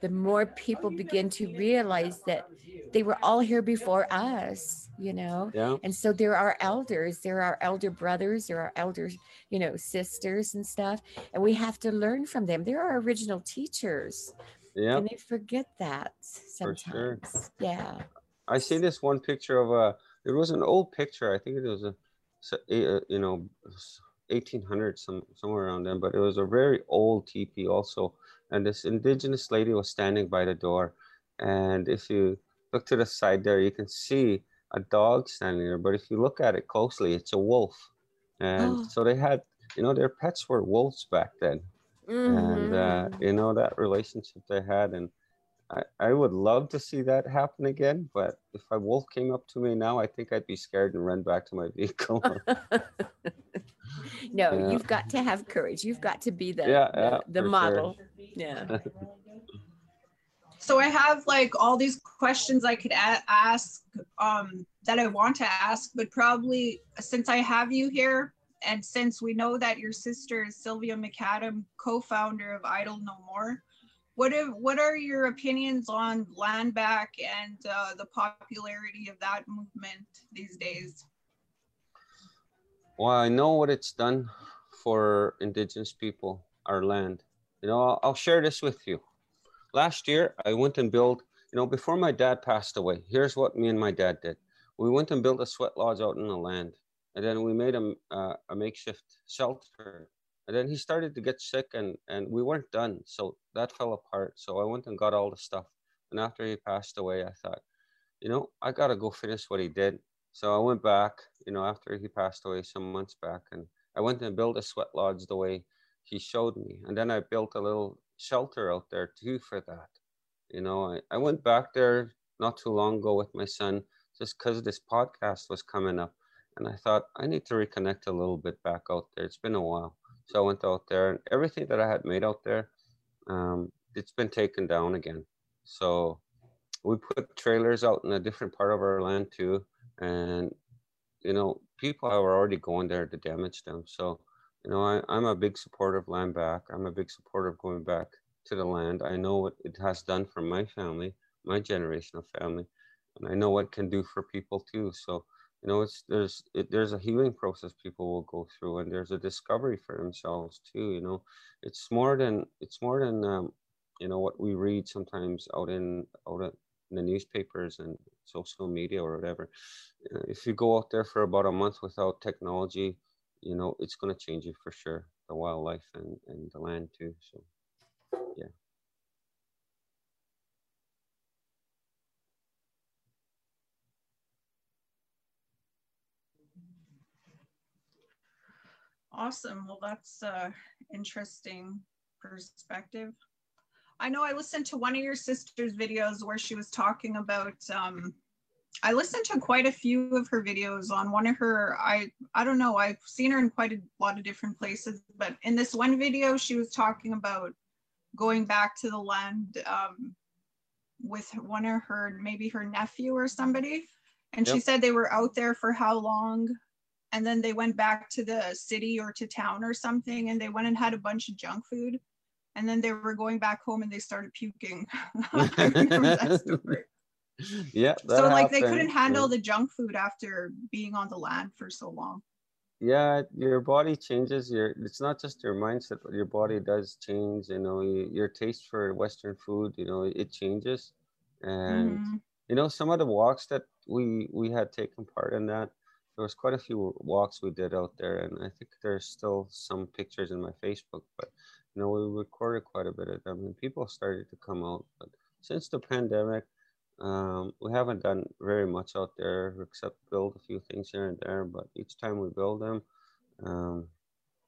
the more people begin to realize that they were all here before us, you know? Yeah. And so there are elders, there are elder brothers, there are elders, you know, sisters and stuff. And we have to learn from them. They're our original teachers. Yeah. And they forget that sometimes. Sure. Yeah. I see this one picture of a, it was an old picture. I think it was a, a eh, eh, you know, 1800 some somewhere around then but it was a very old teepee also and this indigenous lady was standing by the door and if you look to the side there you can see a dog standing there but if you look at it closely it's a wolf and oh. [gasps] so they had you know their pets were wolves back then mm-hmm. and uh, mm-hmm. you know that relationship they had and I, I would love to see that happen again, but if a wolf came up to me now, I think I'd be scared and run back to my [laughs] vehicle. [laughs] no, yeah. you've got to have courage. You've got to be the yeah, yeah, the, the model. Sure. Yeah. [laughs] so I have like all these questions I could a- ask um, that I want to ask, but probably since I have you here, and since we know that your sister is Sylvia McAdam, co-founder of Idle No More, what if, what are your opinions on land back and uh, the popularity of that movement these days? Well, I know what it's done for indigenous people, our land. You know, I'll, share this with you. Last year, I went and built, you know, before my dad passed away, here's what me and my dad did. We went and built a sweat lodge out in the land. And then we made a, uh, a makeshift shelter. And then he started to get sick and, and we weren't done. So that fell apart. So I went and got all the stuff. And after he passed away, I thought, you know, I got to go finish what he did. So I went back, you know, after he passed away some months back, and I went and built a sweat lodge the way he showed me. And then I built a little shelter out there too for that. You know, I, I went back there not too long ago with my son just because this podcast was coming up. And I thought, I need to reconnect a little bit back out there. It's been a while. So I went out there, and everything that I had made out there, um, it's been taken down again. So we put trailers out in a different part of our land too and you know people are already going there to damage them so you know I, i'm a big supporter of land back. I'm a big supporter of going back to the land. I know what it has done for my family my generation of family and i know what it can do for people too. So you know it's there's it, there's a healing process people will go through and there's a discovery for themselves too you know. It's more than it's more than um, you know what we read sometimes out in out in the newspapers and social media or whatever. Uh, if you go out there for about a month without technology, you know, it's going to change you for sure, the wildlife and, and the land too. So, yeah. Awesome. Well, that's uh, interesting perspective. I know I listened to one of your sister's videos where she was talking about um, I listened to quite a few of her videos on one of her I I don't know I've seen her in quite a lot of different places but in this one video she was talking about going back to the land um, with one of her maybe her nephew or somebody and yep. she said they were out there for how long and then they went back to the city or to town or something and they went and had a bunch of junk food and then they were going back home and they started puking. [laughs] [laughs] yeah. so like happened. they couldn't handle the junk food after being on the land for so long. Yeah, your body changes. Your it's not just your mindset, but your body does change. You know, your taste for Western food. You know, it changes, and mm-hmm. you know some of the walks that we we had taken part in that there was quite a few walks we did out there and i think there's still some pictures in my facebook but you know, we recorded quite a bit of them and people started to come out. But since the pandemic, um, we haven't done very much out there except build a few things here and there. But each time we build them, um,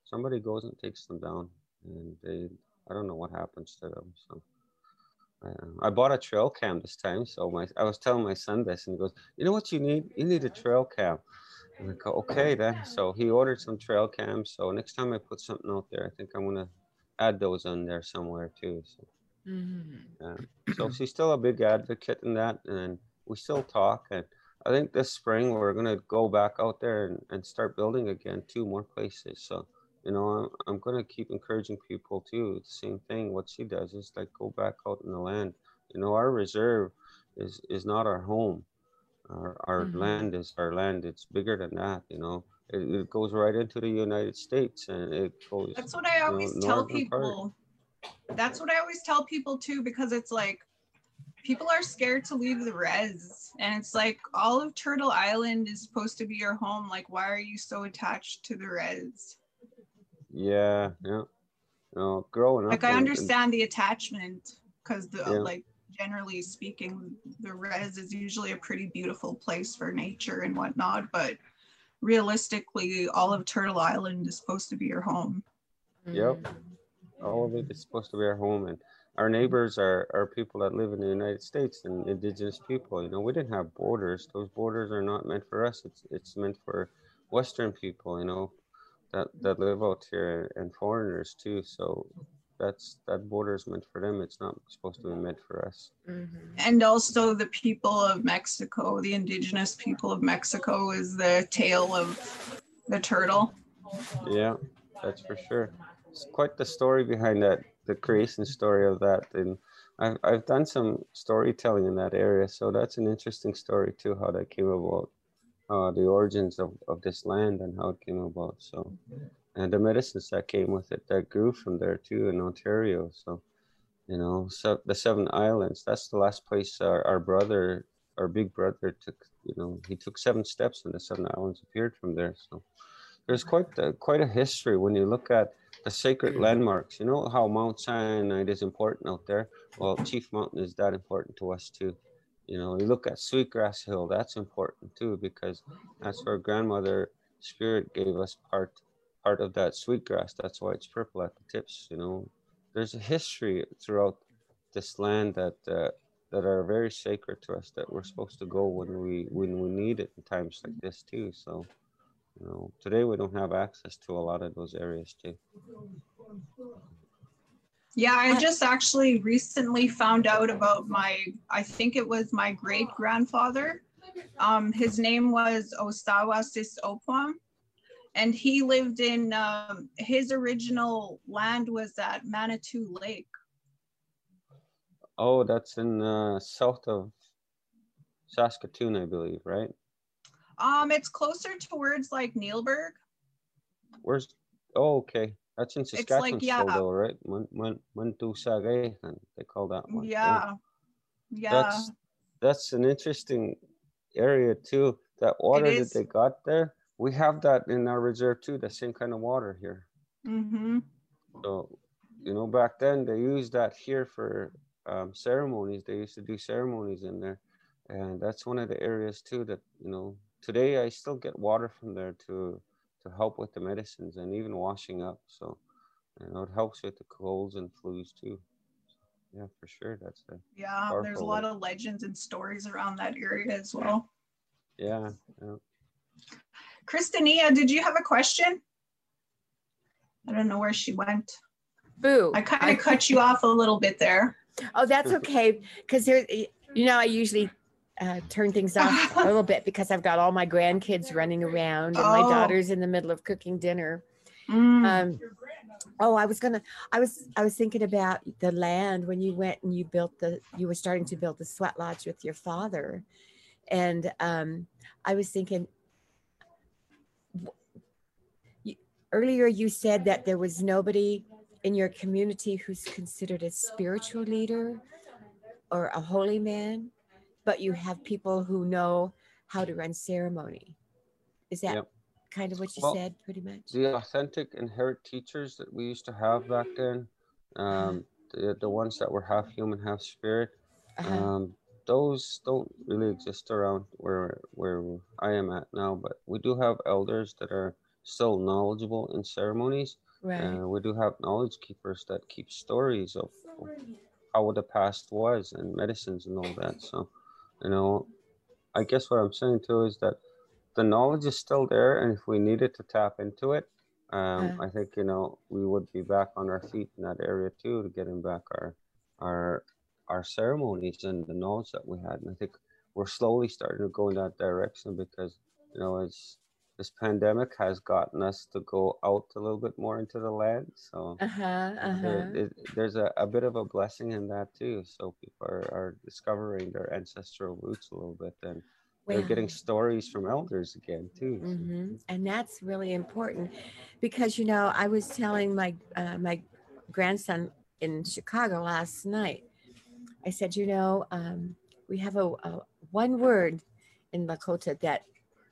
somebody goes and takes them down, and they I don't know what happens to them. So uh, I bought a trail cam this time. So my I was telling my son this, and he goes, "You know what you need? You need a trail cam." And I go, okay then. So he ordered some trail cams. So next time I put something out there, I think I'm gonna add those on there somewhere too. So, Mhm. [clears throat] so she's still a big advocate in that, and we still talk. And I think this spring we're gonna go back out there and, and start building again two more places. So you know, I'm, I'm gonna keep encouraging people too. The same thing. What she does is like go back out in the land. You know, our reserve is is not our home. Our our Mhm. land is our land. It's bigger than that. You know, it, it goes right into the United States, and it goes. That's what I know, always tell people. part. That's what I always tell people too, because it's like people are scared to leave the res. And it's like all of Turtle Island is supposed to be your home. Like, why are you so attached to the res? Yeah, yeah. Know, growing up. Like I understand the attachment because the Yeah. like generally speaking, the res is usually a pretty beautiful place for nature and whatnot, but realistically, all of Turtle Island is supposed to be your home. Yep. All of it is supposed to be our home and our neighbors are, are people that live in the united states and indigenous people you know we didn't have borders. Those borders are not meant for us. It's it's meant for western people you know that that live out here and foreigners too. So that's that border is meant for them. It's not supposed to be meant for us. Mhm. And also the people of Mexico, the indigenous people of Mexico is the tail of the turtle. yeah that's for sure it's quite the story behind that the creation story of that and I've, I've done some storytelling in that area so that's an interesting story too how that came about uh, the origins of, of this land and how it came about so. And the medicines that came with it that grew from there too in ontario so you know so the seven islands that's the last place our, our brother our big brother took you know he took seven steps and the seven islands appeared from there so. There's quite a, quite a history when you look at the sacred landmarks. You know how Mount Sinai is important out there. Well, Chief Mountain is that important to us too. You know, you look at Sweetgrass Hill. That's important too because that's where grandmother spirit gave us part part of that sweetgrass. That's why it's purple at the tips. You know, there's a history throughout this land that uh, that are very sacred to us that we're supposed to go when we when we need it in times like this too. So. You know, today we don't have access to a lot of those areas too. Yeah, I I- just actually recently found out about my, I think it was my great grandfather. Um, his name was Osawa Sis Opwam. And he lived in, um, his original land was at Manitou Lake. Oh, that's in uh, south of Saskatoon, I believe, right? Um, it's closer towards like Neilburg. Where's? Oh, okay. That's in like, Saskatchewan yeah. still, though, right? They call that one. right? Yeah. Yeah. That's that's an interesting area too. That water that they got there, we have that in our reserve too. The same kind of water here. Mm-hmm. So, you know, back then they used that here for um, ceremonies. They used to do ceremonies in there, and that's one of the areas too that you know. Today I still get water from there to to help with the medicines and even washing up. So, you know, it helps with the colds and flus too. Yeah, for sure. That's it. Yeah. There's a lot lake. of legends and stories around that area as well. Yeah, yeah. Christinia, did you have a question? I don't know where she went. Boo. I kind of cut you off a little bit there. Oh, that's okay. Because there, you know, I usually uh, turn things off [laughs] a little bit because I've got all my grandkids running around and my Oh. daughter's in the middle of cooking dinner. Mm, Um, oh, I was gonna. I was. I was thinking about the land when you went and you built the. You were starting to build the sweat lodge with your father, and um, I was thinking. you- Earlier, you said that there was nobody in your community who's considered a spiritual leader or a holy man, but you have people who know how to run ceremony. Is that Yep. kind of what you Well, said, pretty much? the authentic inherent teachers that we used to have back then, um, the, the ones that were half human, half spirit, Uh-huh. um, those don't really exist around where where I am at now. But we do have elders that are still knowledgeable in ceremonies, right. and we do have knowledge keepers that keep stories of, of how the past was and medicines and all that. So, you know, I guess what I'm saying too is that the knowledge is still there, and if we needed to tap into it, um, Uh. I think you know we would be back on our feet in that area too to getting back our our our ceremonies and the knowledge that we had. And I think we're slowly starting to go in that direction because you know it's this pandemic has gotten us to go out a little bit more into the land. So Uh-huh, uh-huh. there- it- there's a, a bit of a blessing in that too. So people are, are discovering their ancestral roots a little bit and they're getting stories from elders again too. So, hmm And that's really important because you know I was telling my uh, my grandson in Chicago last night. I said, you know, um, we have a, a one word in Lakota that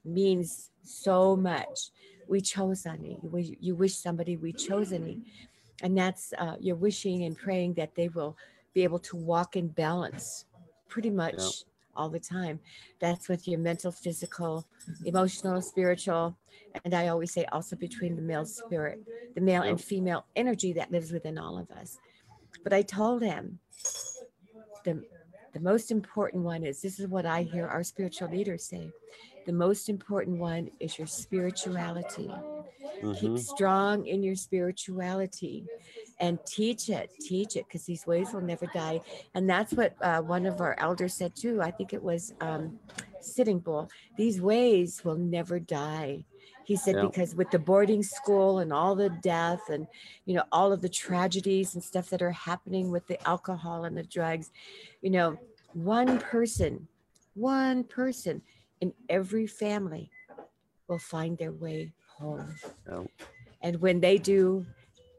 means so much. wicozani. You wish, you wish somebody wicozani, and that's uh, you're wishing and praying that they will be able to walk in balance, pretty much all the time. That's with your mental, physical, emotional, spiritual, and I always say also between the male spirit, the male and female energy that lives within all of us. But I told him the the most important one is this is what I hear our spiritual leaders say. The most important one is your spirituality. Keep mhm, strong in your spirituality and teach it, teach it, because these ways will never die. And that's what uh, one of our elders said too. I think it was um, Sitting Bull. These ways will never die. He said, Yeah. because with the boarding school and all the death and, you know, all of the tragedies and stuff that are happening with the alcohol and the drugs, you know, one person, one person in every family will find their way home. yeah, And when they do,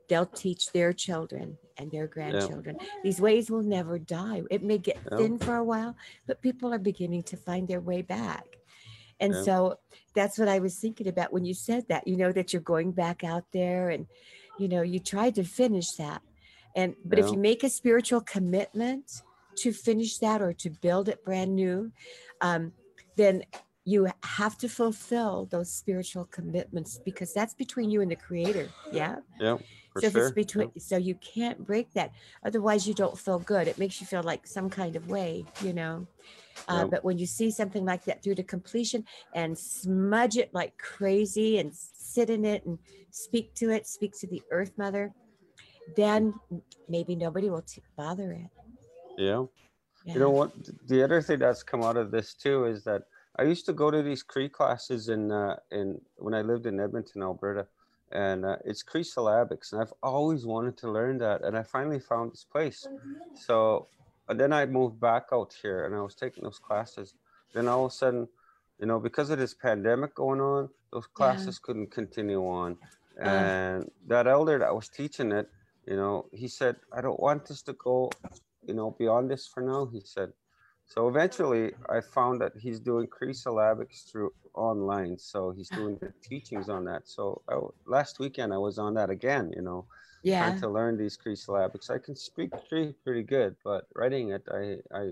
they'll teach their children and their grandchildren. These ways will never die. It may get Yeah. thin for a while, but people are beginning to find their way back. And Yeah. so that's what I was thinking about when you said that, you know, that you're going back out there and, you know, you tried to finish that. And, but if you make a spiritual commitment to finish that or to build it brand new, um, then you have to fulfill those spiritual commitments because that's between you and the creator. Yeah. yeah, for so if sure. it's between, so you can't break that. Otherwise, you don't feel good. It makes you feel like some kind of way, you know. Uh. But when you see something like that through to completion and smudge it like crazy and sit in it and speak to it, speak to the Earth Mother, then maybe nobody will t- bother it. yeah. Yeah. You know what? The other thing that's come out of this too is that I used to go to these Cree classes in uh, in when I lived in Edmonton, Alberta, and uh, it's Cree syllabics, and I've always wanted to learn that, and I finally found this place. So and then I moved back out here, and I was taking those classes. Then all of a sudden, you know, because of this pandemic going on, those classes couldn't continue on, and that elder that was teaching it, you know, he said, I don't want this to go you know, beyond this for now, he said. So eventually I found that he's doing Cree syllabics through online. So he's doing the [laughs] teachings on that. So I, last weekend I was on that again, you know, yeah. trying to learn these Cree syllabics. I can speak Cree pretty good, but writing it, I, I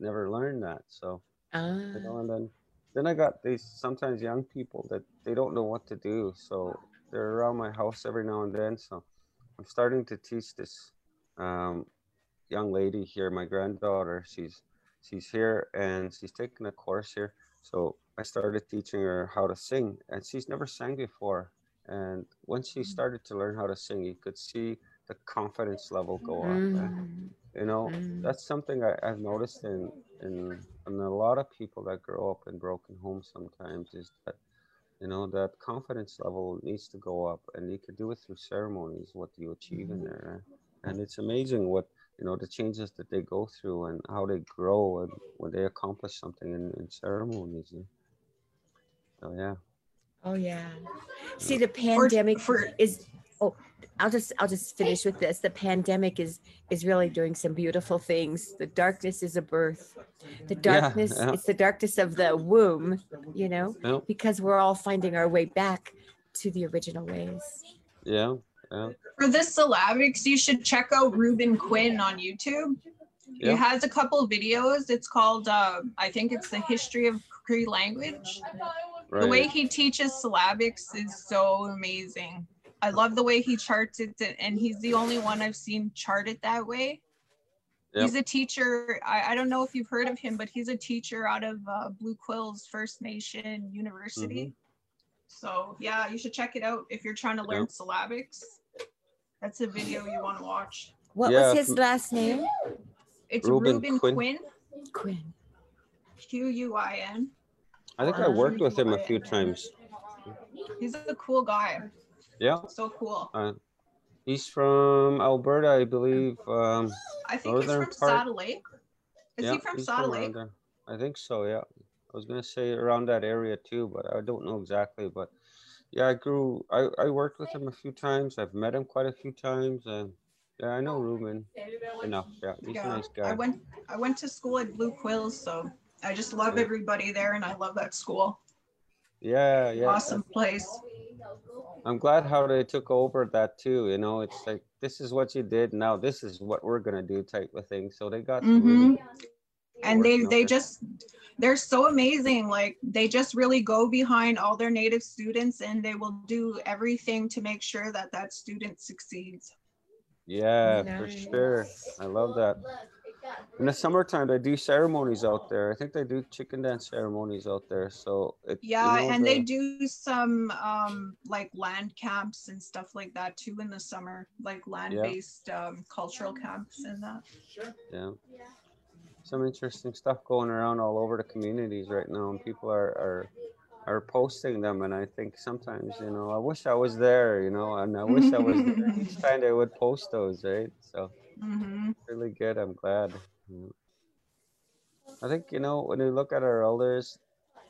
never learned that. So, Ah, you know, and then, then I got these sometimes young people that they don't know what to do. So they're around my house every now and then. So I'm starting to teach this um, young lady here, my granddaughter. She's she's here and she's taking a course here. So I started teaching her how to sing, and she's never sang before. And once she started to learn how to sing, you could see the confidence level go up. And, mm, you know, mm. that's something I, I've noticed in, in in a lot of people that grow up in broken homes sometimes is that you know that confidence level needs to go up and you can do it through ceremonies what you achieve in there and it's amazing what you know the changes that they go through and how they grow and when they accomplish something in, in ceremonies yeah. so yeah Oh yeah. See, the pandemic for- is. Oh, I'll just I'll just finish with this. The pandemic is is really doing some beautiful things. The darkness is a birth. The Yeah, darkness yeah. it's the darkness of the womb, you know, yeah because we're all finding our way back to the original ways. yeah yeah For the syllabics, you should check out Reuben Quinn on YouTube. He has a couple videos. It's called, uh, I think it's the history of Cree language. The way he teaches syllabics is so amazing. I love the way he charts it, and he's the only one I've seen chart it that way. Yep. He's a teacher. I, I don't know if you've heard of him, but he's a teacher out of uh, Blue Quills First Nation University. Mhm. So yeah, you should check it out if you're trying to learn Yep. syllabics. That's a video you want to watch. What Yeah, was his last name? It's Reuben Ruben, Quinn. Quinn, Quinn. Q U I N. I think I worked with him a few times. He's a cool guy. Yeah. So cool. Uh, he's from Alberta, I believe. Um, I think he's from part. Saddle Lake. Is yeah, he from he's Saddle around Lake? there. I think so. Yeah. I was gonna say around that area too, but I don't know exactly. But yeah, I grew. I I worked with him a few times. I've met him quite a few times, and yeah, I know Reuben enough. Yeah, he's Yeah, a nice guy. I went I went to school at Blue Quills, so I just love Yeah. everybody there and I love that school. Yeah, yeah. Awesome place. I'm glad how they took over that too. You know, it's like this is what you did. Now this is what we're gonna do, type of thing. So they got to really Mhm. And they they just they're so amazing. Like they just really go behind all their native students and they will do everything to make sure that that student succeeds. Yeah, for sure. I love that. In the summertime, they do ceremonies out there. I think they do chicken dance ceremonies out there. So it, you Yeah, know, and they do some um like land camps and stuff like that too in the summer, like land-based um cultural camps and that. Sure. Yeah, some interesting stuff going around all over the communities right now, and people are are are posting them. And I think sometimes, you know, I wish I was there, you know, and I wish I was there [laughs] each time they would post those, right? So hmm really good. I'm glad. I think you know when you look at our elders,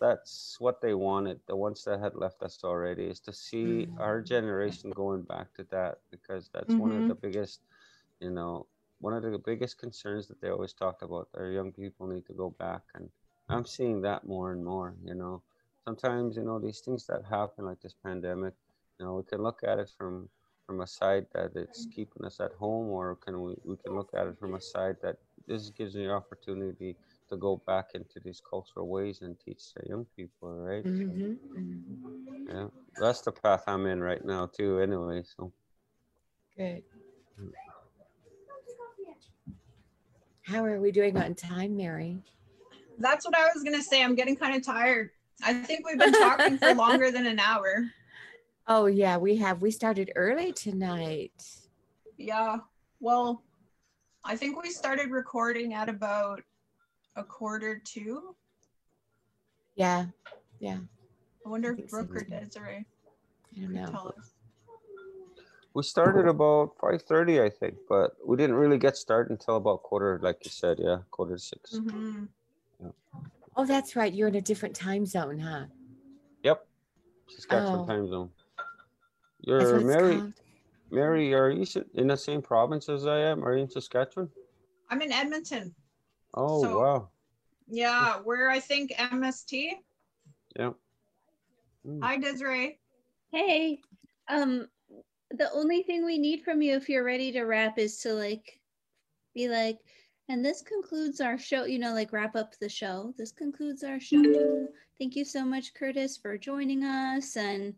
that's what they wanted. The ones that had left us already is to see our generation going back to that because that's one of Mhm. the biggest, you know, one of the biggest concerns that they always talk about. Our young people need to go back, and I'm seeing that more and more. You know, sometimes you know these things that happen like this pandemic. You know, we can look at it from from a side that it's keeping us at home, or can we, we can look at it from a side that this gives me the opportunity to go back into these cultural ways and teach the young people, right? So, Mhm, mhm. yeah, that's the path I'm in right now too. Anyway, so Good. How are we doing on time, Mary? That's what I was gonna say. I'm getting kind of tired. I think we've been talking for [laughs] longer than an hour. Oh yeah, we have. We started early tonight. Yeah. Well, I think we started recording at about a quarter to. Yeah, yeah. I wonder think if so, Brooke or too. Desiree I don't know. tell us. We started about five thirty, I think, but we didn't really get started until about quarter, like you said, yeah, quarter to 6 Mhm. Oh, that's right. You're in a different time zone, huh? Yep, Saskatchewan Oh. time zone. You're what it's Mary. called. Mary, are you in the same province as I am? Are you in Saskatchewan? I'm in Edmonton. Oh So- wow, Yeah, we're I think MST. yeah. Mm. Hi Desiree. Hey, um, the only thing we need from you if you're ready to wrap is to like be like, and this concludes our show, you know, like wrap up the show. This concludes our show. Mm-hmm. Thank you so much, Kurtis, for joining us and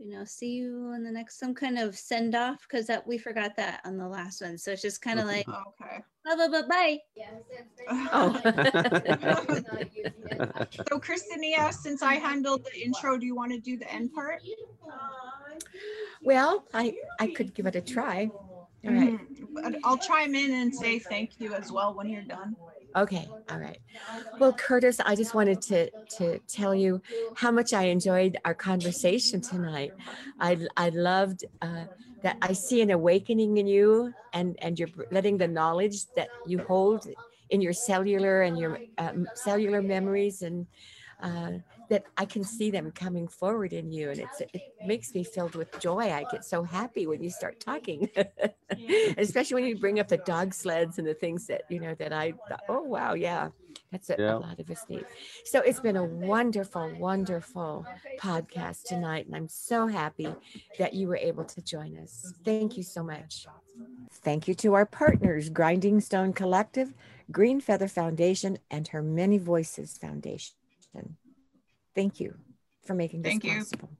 you know, see you in the next some kind of send off because that we forgot that on the last one. So it's just kind of like Okay. blah blah blah bye. Oh. [laughs] So Christinia, since I handled the intro, do you want to do the end part? well, I I could give it a try. All right. Mhm. I'll chime in and say thank you as well when you're done. Okay. All right. Well, Kurtis, I just wanted to to tell you how much I enjoyed our conversation tonight. I I loved uh, that I see an awakening in you, and and you're letting the knowledge that you hold in your cellular and your um, cellular memories and. Uh, that I can see them coming forward in you, and it's it makes me filled with joy. I get so happy when you start talking, [laughs] especially when you bring up the dog sleds and the things that you know that I thought, oh wow, yeah, that's what Yeah. a lot of us need. So it's been a wonderful, wonderful podcast tonight, and I'm so happy that you were able to join us. Thank you so much. Thank you to our partners, Grinding Stone Collective, Green Feather Foundation, and her Many Voices Foundation. Thank you for making this Thank you. possible.